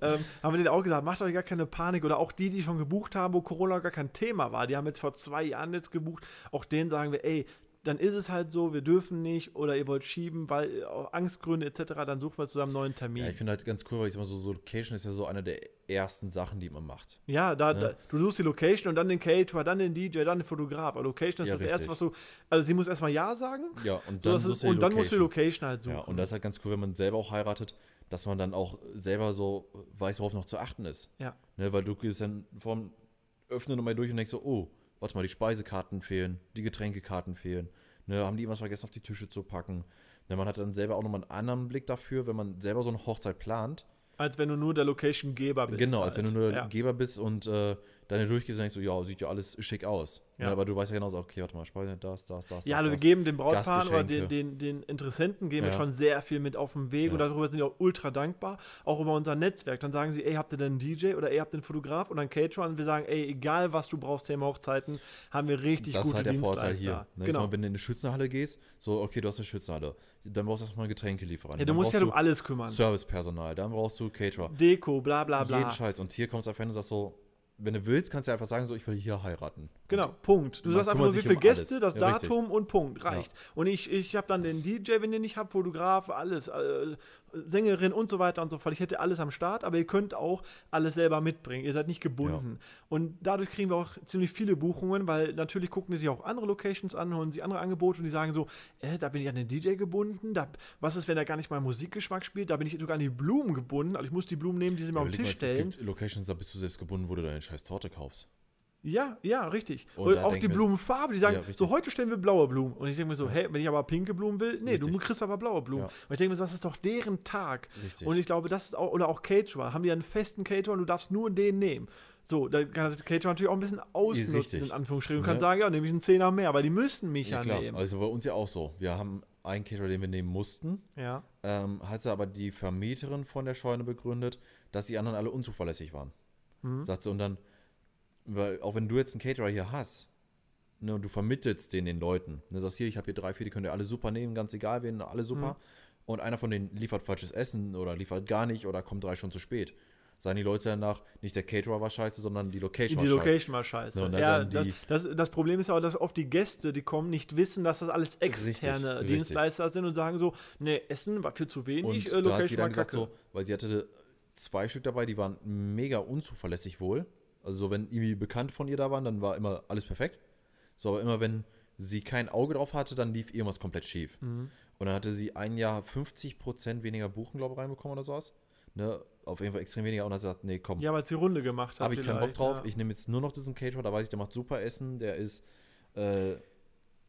ähm, haben wir denen auch gesagt, macht euch gar keine Panik. Oder auch die, die schon gebucht haben, wo Corona gar kein Thema war. Die haben jetzt vor zwei Jahren jetzt gebucht. Auch denen sagen wir, ey, dann ist es halt so, wir dürfen nicht oder ihr wollt schieben, weil aus Angstgründe etc., dann suchen wir zusammen einen neuen Termin. Ja, ich finde halt ganz cool, weil ich sag mal so, so Location ist ja so eine der ersten Sachen, die man macht. Ja, da, Ne? da, du suchst die Location und dann den Caterer, dann den DJ, dann den Fotograf. Aber Location ist Ja, das Erste, richtig. was du. Also sie muss erstmal Ja sagen. Ja, und So, dann, es, du und dann musst du die. Location halt suchen. Ja, und das ist halt ganz cool, wenn man selber auch heiratet, dass man dann auch selber so weiß, worauf noch zu achten ist. ja. Ne, weil du gehst dann vorm Öffnen nochmal durch und denkst so, oh, warte mal, die Speisekarten fehlen, die Getränkekarten fehlen. Ne, haben die irgendwas vergessen, auf die Tische zu packen? Ne, man hat dann selber auch nochmal einen anderen Blick dafür, wenn man selber so eine Hochzeit plant, Als wenn du nur der Location-Geber bist. Genau, als wenn du halt. nur ja. Geber bist und äh, dann durchgehst und denkst so, ja, sieht ja alles schick aus. Ja. Ja. aber du weißt ja genauso, okay, warte mal, Speise, das, das, das. Ja, das, also wir das. geben den Brautpaaren oder den, den, den Interessenten geben wir Ja. schon sehr viel mit auf den Weg und Ja. darüber sind wir auch ultra dankbar. Auch über unser Netzwerk. Dann sagen sie, ey, habt ihr denn einen DJ oder ey, habt ihr einen Fotograf oder einen Caterer? Und wir sagen, ey, egal was du brauchst, Thema Hochzeiten, haben wir richtig das ist gute halt der Dienstleister. Vorteil hier. Ne? Genau. mal, wenn du in eine Schützenhalle gehst, so, okay, du hast eine Schützenhalle, dann brauchst du erstmal Getränkelieferanten. Ja, du dann musst dich brauchst halt um alles kümmern. Servicepersonal, dann brauchst du Caterer. Deko, bla bla bla. Jeden Scheiß. Und hier kommst du einfach hin und sagst so, wenn du willst, kannst du einfach sagen, so, ich will hier heiraten. Genau, Punkt. Du Man sagst einfach nur, wie viele um Gäste, das Ja, richtig. Datum und Punkt. Reicht. Und ich, ich habe dann den DJ, wenn ihr nicht habt, Fotograf, alles, äh, Sängerin und so weiter und so fort. Ich hätte alles am Start, aber ihr könnt auch alles selber mitbringen. Ihr seid nicht gebunden. Und dadurch kriegen wir auch ziemlich viele Buchungen, weil natürlich gucken die sich auch andere Locations an, holen sich andere Angebote und die sagen so, äh, da bin ich an den DJ gebunden. Da, was ist, wenn er gar nicht mal Musikgeschmack spielt? Da bin ich sogar an die Blumen gebunden. Also ich muss die Blumen nehmen, die sie mir auf den Tisch mal, stellen. Es gibt Locations, da bist du selbst gebunden, wo du deine scheiß Torte kaufst. Ja, ja, richtig. Und Und auch die Blumenfarbe, die sagen, Ja, so heute stellen wir blaue Blumen. Und ich denke mir so, hä, wenn ich aber pinke Blumen will, nee, du Richtig. kriegst aber blaue Blumen. Ja. Und ich denke mir so, das ist doch deren Tag. Richtig. Und ich glaube, das ist auch, oder auch Caterer, haben die einen festen Caterer und du darfst nur den nehmen. So, da kann der Caterer natürlich auch ein bisschen ausnutzen, Richtig. in Anführungsstrichen, und kann sagen, ja, nehme ich einen Zehner mehr, weil die müssen mich ja, Ja, klar. nehmen. Also bei uns ja auch so. Wir haben einen Caterer, den wir nehmen mussten. ja. Ähm, hat sie aber die Vermieterin von der Scheune begründet, dass die anderen alle unzuverlässig waren. Mhm. Sagt sie, und dann, weil auch wenn du jetzt einen Caterer hier hast, ne, und du vermittelst den den Leuten, ne, sagst hier, ich habe hier drei, vier, die könnt ihr alle super nehmen, ganz egal, wen, alle super. Mhm. Und einer von denen liefert falsches Essen oder liefert gar nicht oder kommt drei schon zu spät. Sagen die Leute danach, nicht der Caterer war scheiße, sondern die Location Die war scheiße. Location war scheiße. So, dann ja, dann das, das, das Problem ist ja auch, dass oft die Gäste, die kommen, nicht wissen, dass das alles externe richtig. Dienstleister sind und sagen so, nee, Essen war viel zu wenig, Und äh, da hat sie Location war dann gesagt, kacke. so, weil sie hatte zwei Stück dabei, die waren mega unzuverlässig wohl. Also so, wenn irgendwie bekannt von ihr da waren, dann war immer alles perfekt. So, aber immer wenn sie kein Auge drauf hatte, dann lief irgendwas komplett schief. Mhm. Und dann hatte sie ein Jahr 50% weniger Buchen, glaube ich, reinbekommen oder sowas. Ne? Auf jeden Fall extrem weniger. Und dann hat sie gesagt, nee, komm, Ja, weil es die Runde gemacht hat. habe ich keinen Bock drauf. Ja. Ich nehme jetzt nur noch diesen Caterer, da weiß ich, der macht super Essen, der ist äh,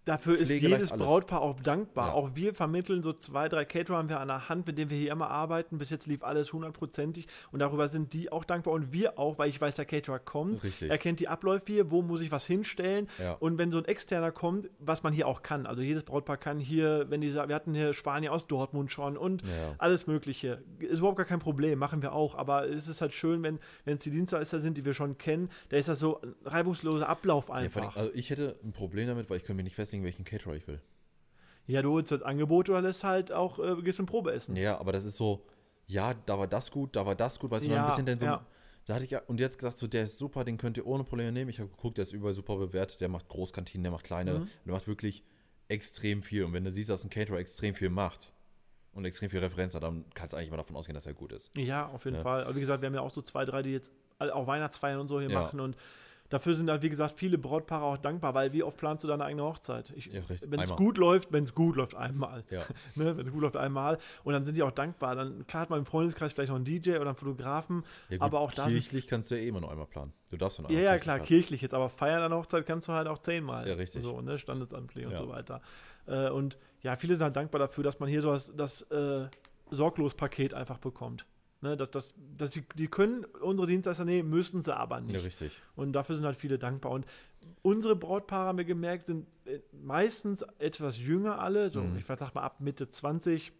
Dafür ist jedes alles. Brautpaar auch dankbar. Ja. Auch wir vermitteln so zwei, drei Caterer haben wir an der Hand, mit denen wir hier immer arbeiten. Bis jetzt lief alles hundertprozentig und darüber sind die auch dankbar und wir auch, weil ich weiß, der Caterer kommt. Richtig. Er kennt die Abläufe hier, wo muss ich was hinstellen. Ja. Und wenn so ein externer kommt, was man hier auch kann, also jedes Brautpaar kann hier, wenn die sagen, wir hatten hier Spanier aus Dortmund schon und Ja. alles Mögliche. Ist überhaupt gar kein Problem, machen wir auch. Aber es ist halt schön, wenn es die Dienstleister sind, die wir schon kennen, da ist das so ein reibungsloser Ablauf vor allem, einfach. also ich hätte ein Problem damit, weil ich könnte mir nicht festlegen, welchen Caterer ich will. Ja, du holst das Angebot oder lässt halt auch, äh, gehst zum Probeessen. Ja, aber das ist so, ja, da war das gut, da war das gut, weißt du, Ja, ein bisschen dann so, ja. da hatte ich ja, und jetzt gesagt, so, der ist super, den könnt ihr ohne Probleme nehmen. Ich habe geguckt, der ist überall super bewertet, der macht Großkantinen, der macht kleine, Mhm. der macht wirklich extrem viel. Und wenn du siehst, dass ein Caterer extrem viel macht und extrem viel Referenz hat, dann kannst du eigentlich mal davon ausgehen, dass er gut ist. Ja, auf jeden Ja. Fall. Aber wie gesagt, wir haben ja auch so zwei, drei, die jetzt auch Weihnachtsfeiern und so hier Ja. machen und dafür sind halt, wie gesagt, viele Brautpaare auch dankbar, weil wie oft planst du deine eigene Hochzeit? Ja. Wenn es gut läuft, wenn es gut läuft, einmal. Ja. *laughs* ne? Wenn es gut läuft, einmal. Und dann sind die auch dankbar. Dann, klar hat man im Freundeskreis vielleicht noch einen DJ oder einen Fotografen, ja gut, aber auch da kirchlich kannst du ja eh immer noch einmal planen. Du darfst ja noch Ja, ja, klar, kirchlich jetzt, aber feiern an der Hochzeit kannst du halt auch zehnmal. Ja, richtig. So, ne, standesamtlich und so weiter. Äh, und ja, viele sind halt dankbar dafür, dass man hier so das, das äh, Sorglos-Paket einfach bekommt. Ne, dass, dass, dass die, die können unsere Dienstleister nehmen, müssen sie aber nicht. Ja, richtig. Und dafür sind halt viele dankbar. Und unsere Brautpaare, haben wir gemerkt, sind äh, meistens etwas jünger alle. So, Mhm. ich sag mal ab Mitte 20.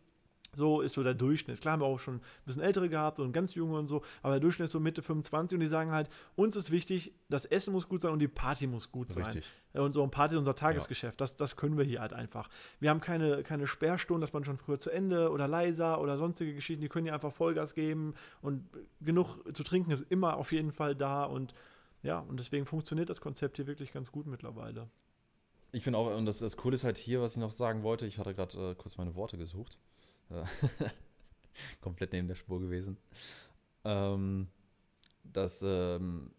So ist so der Durchschnitt. Klar haben wir auch schon ein bisschen ältere gehabt und ganz junge und so, aber der Durchschnitt ist so Mitte 25 und die sagen halt, uns ist wichtig, das Essen muss gut sein und die Party muss gut sein. Richtig. Ja, Und so ein Party ist unser Tagesgeschäft. Das, das können wir hier halt einfach. Wir haben keine, keine Sperrstunden, dass man schon früher zu Ende oder leiser oder sonstige Geschichten. Die können hier einfach Vollgas geben und genug zu trinken ist immer auf jeden Fall da und ja, und deswegen funktioniert das Konzept hier wirklich ganz gut mittlerweile. Ich finde auch, und das, das Coole ist halt hier, was ich noch sagen wollte, ich hatte gerade äh, kurz meine Worte gesucht. Äh, *laughs* Komplett neben der Spur gewesen. Ähm, dass ähm,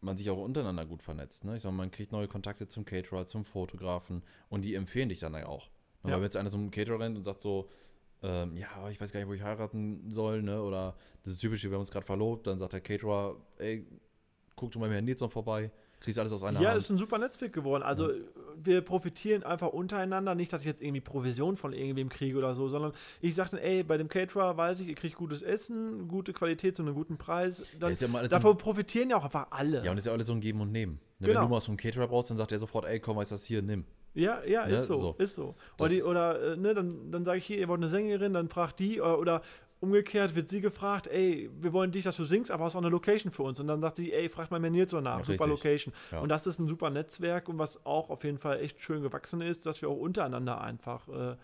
man sich auch untereinander gut vernetzt. Ne? Ich sag man kriegt neue Kontakte zum Caterer, zum Fotografen und die empfehlen dich dann auch. Ja. Weil wenn jetzt einer so einem Caterer rennt und sagt so, ähm, ja, ich weiß gar nicht, wo ich heiraten soll, ne? Oder das ist typisch, wir haben uns gerade verlobt, dann sagt der Caterer, ey, guck du mal mir Herrn Nilsson vorbei. Kriegst alles aus einer Ja, Hand. ist ein super Netzwerk geworden. Also wir profitieren einfach untereinander. Nicht, dass ich jetzt irgendwie Provision von irgendwem kriege oder so, sondern ich sagte, ey, bei dem Caterer weiß ich, ihr kriegt gutes Essen, gute Qualität zu einem guten Preis. Dann, ja davon profitieren ja auch einfach alle. ja, und ist ja alles so ein Geben und Nehmen. Ne, Genau. Wenn du mal so einen Caterer brauchst, dann sagt er sofort, ey, komm, weißt du das hier, nimm. Ja, ja, Ne, ist so, so. ist so. Oder, die, oder äh, ne, dann, dann sage ich hier, ihr wollt eine Sängerin, dann fragt die, oder, oder umgekehrt wird sie gefragt, ey, wir wollen dich, dass du singst, aber hast auch eine Location für uns. Und dann sagt sie, ey, fragt mal mir Nils so nach, Ja, super richtig. Location. Ja. Und das ist ein super Netzwerk und was auch auf jeden Fall echt schön gewachsen ist, dass wir auch untereinander einfach, äh,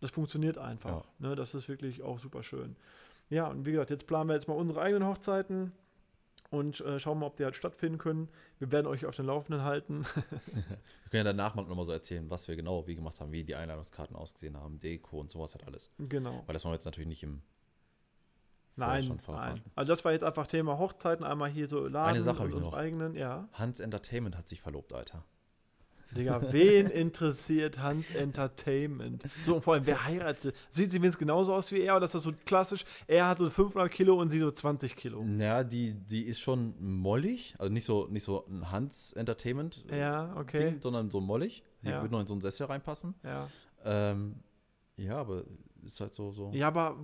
das funktioniert einfach. Ne, das ist wirklich auch super schön. Ja, und wie gesagt, jetzt planen wir jetzt mal unsere eigenen Hochzeiten und äh, schauen mal, ob die halt stattfinden können. Wir werden euch auf den Laufenden halten. *laughs* Wir können ja danach mal nochmal so erzählen, was wir genau wie gemacht haben, wie die Einladungskarten ausgesehen haben, Deko und sowas halt alles. genau. Weil das wollen wir jetzt natürlich nicht im Nein, nein. Also das war jetzt einfach Thema Hochzeiten, einmal hier so Laden Eine Sache und noch. eigenen, ja. Hans Entertainment hat sich verlobt, Alter. Digga, wen interessiert Hans Entertainment? So, und vor allem, wer heiratet? Sieht sie wenigstens genauso aus wie er oder ist das so klassisch? Er hat so 500 Kilo und sie so 20 Kilo. Ja, die, die ist schon mollig, also nicht so, nicht so ein Hans Entertainment Ja, okay. Ding, sondern so mollig. Sie Ja. würde noch in so einen Sessel reinpassen. Ja. Ähm, ja, aber ist halt so, so. ja, aber,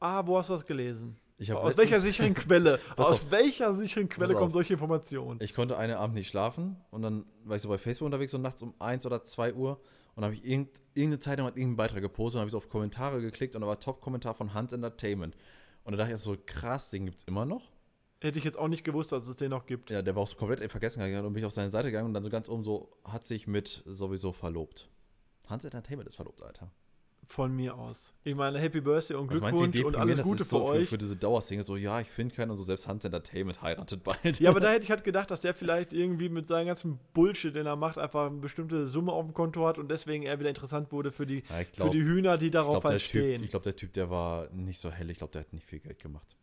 ah, wo hast du das gelesen? Aus welcher sicheren Quelle? *laughs* Aus welcher sicheren Quelle kommen solche Informationen? Ich konnte einen Abend nicht schlafen und dann war ich so bei Facebook unterwegs so nachts um 1 oder 2 Uhr und dann habe ich irgend, irgendeine Zeitung hat irgendeinen Beitrag gepostet und habe ich so auf Kommentare geklickt und da war Top-Kommentar von Hans Entertainment. Und da dachte ich so, krass, den gibt es immer noch. Hätte ich jetzt auch nicht gewusst, dass es den noch gibt. Ja, der war auch so komplett in Vergessenheit gegangen und bin ich auf seine Seite gegangen und dann so ganz oben so, hat sich mit sowieso verlobt. Hans Entertainment ist verlobt, Alter. Von mir aus. Ich meine, Happy Birthday und Was meinst du, wie Glückwunsch und alles das Gute so für für, euch. für diese Dauersingle, so, ja, ich finde keinen und so, selbst Hans Entertainment heiratet bald. Ja, aber da *laughs* hätte ich halt gedacht, dass der vielleicht irgendwie mit seinem ganzen Bullshit, den er macht, einfach eine bestimmte Summe auf dem Konto hat und deswegen er wieder interessant wurde für die, Ja, glaub- für die Hühner, die darauf glaube, halt der, stehen. typ, ich glaub, der Typ, der war nicht so hell. Ich glaube, der hat nicht viel Geld gemacht.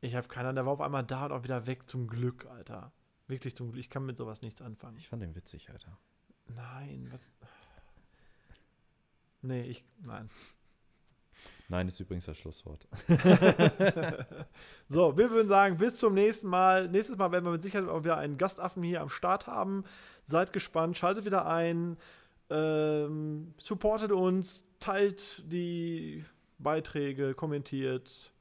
Ich habe keinen, der war auf einmal da und auch wieder weg, zum Glück, Alter. Wirklich zum Glück. Ich kann mit sowas nichts anfangen. Ich fand den witzig, Alter. Nein, was. Nee, ich. Nein. Nein, ist übrigens das Schlusswort. *laughs* So, wir würden sagen, bis zum nächsten Mal. Nächstes Mal werden wir mit Sicherheit auch wieder einen Gastaffen hier am Start haben. Seid gespannt, schaltet wieder ein, ähm, supportet uns, teilt die Beiträge, kommentiert,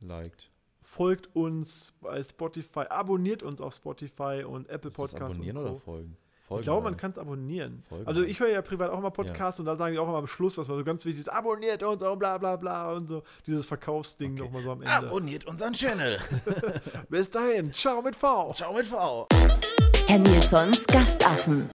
Liked. folgt uns bei Spotify, abonniert uns auf Spotify und Apple Podcasts. abonnieren und oder Co. folgen? Ich glaube, man kann es abonnieren. Folgen also ich höre ja privat auch immer Podcasts und da sagen die auch immer am Schluss, was war so ganz wichtig ist, abonniert uns und bla bla bla und so. Dieses Verkaufsding Okay. nochmal so am Ende. Abonniert unseren Channel. *laughs* Bis dahin, ciao mit V. Ciao mit V. Herr Nilsons Gastaffen.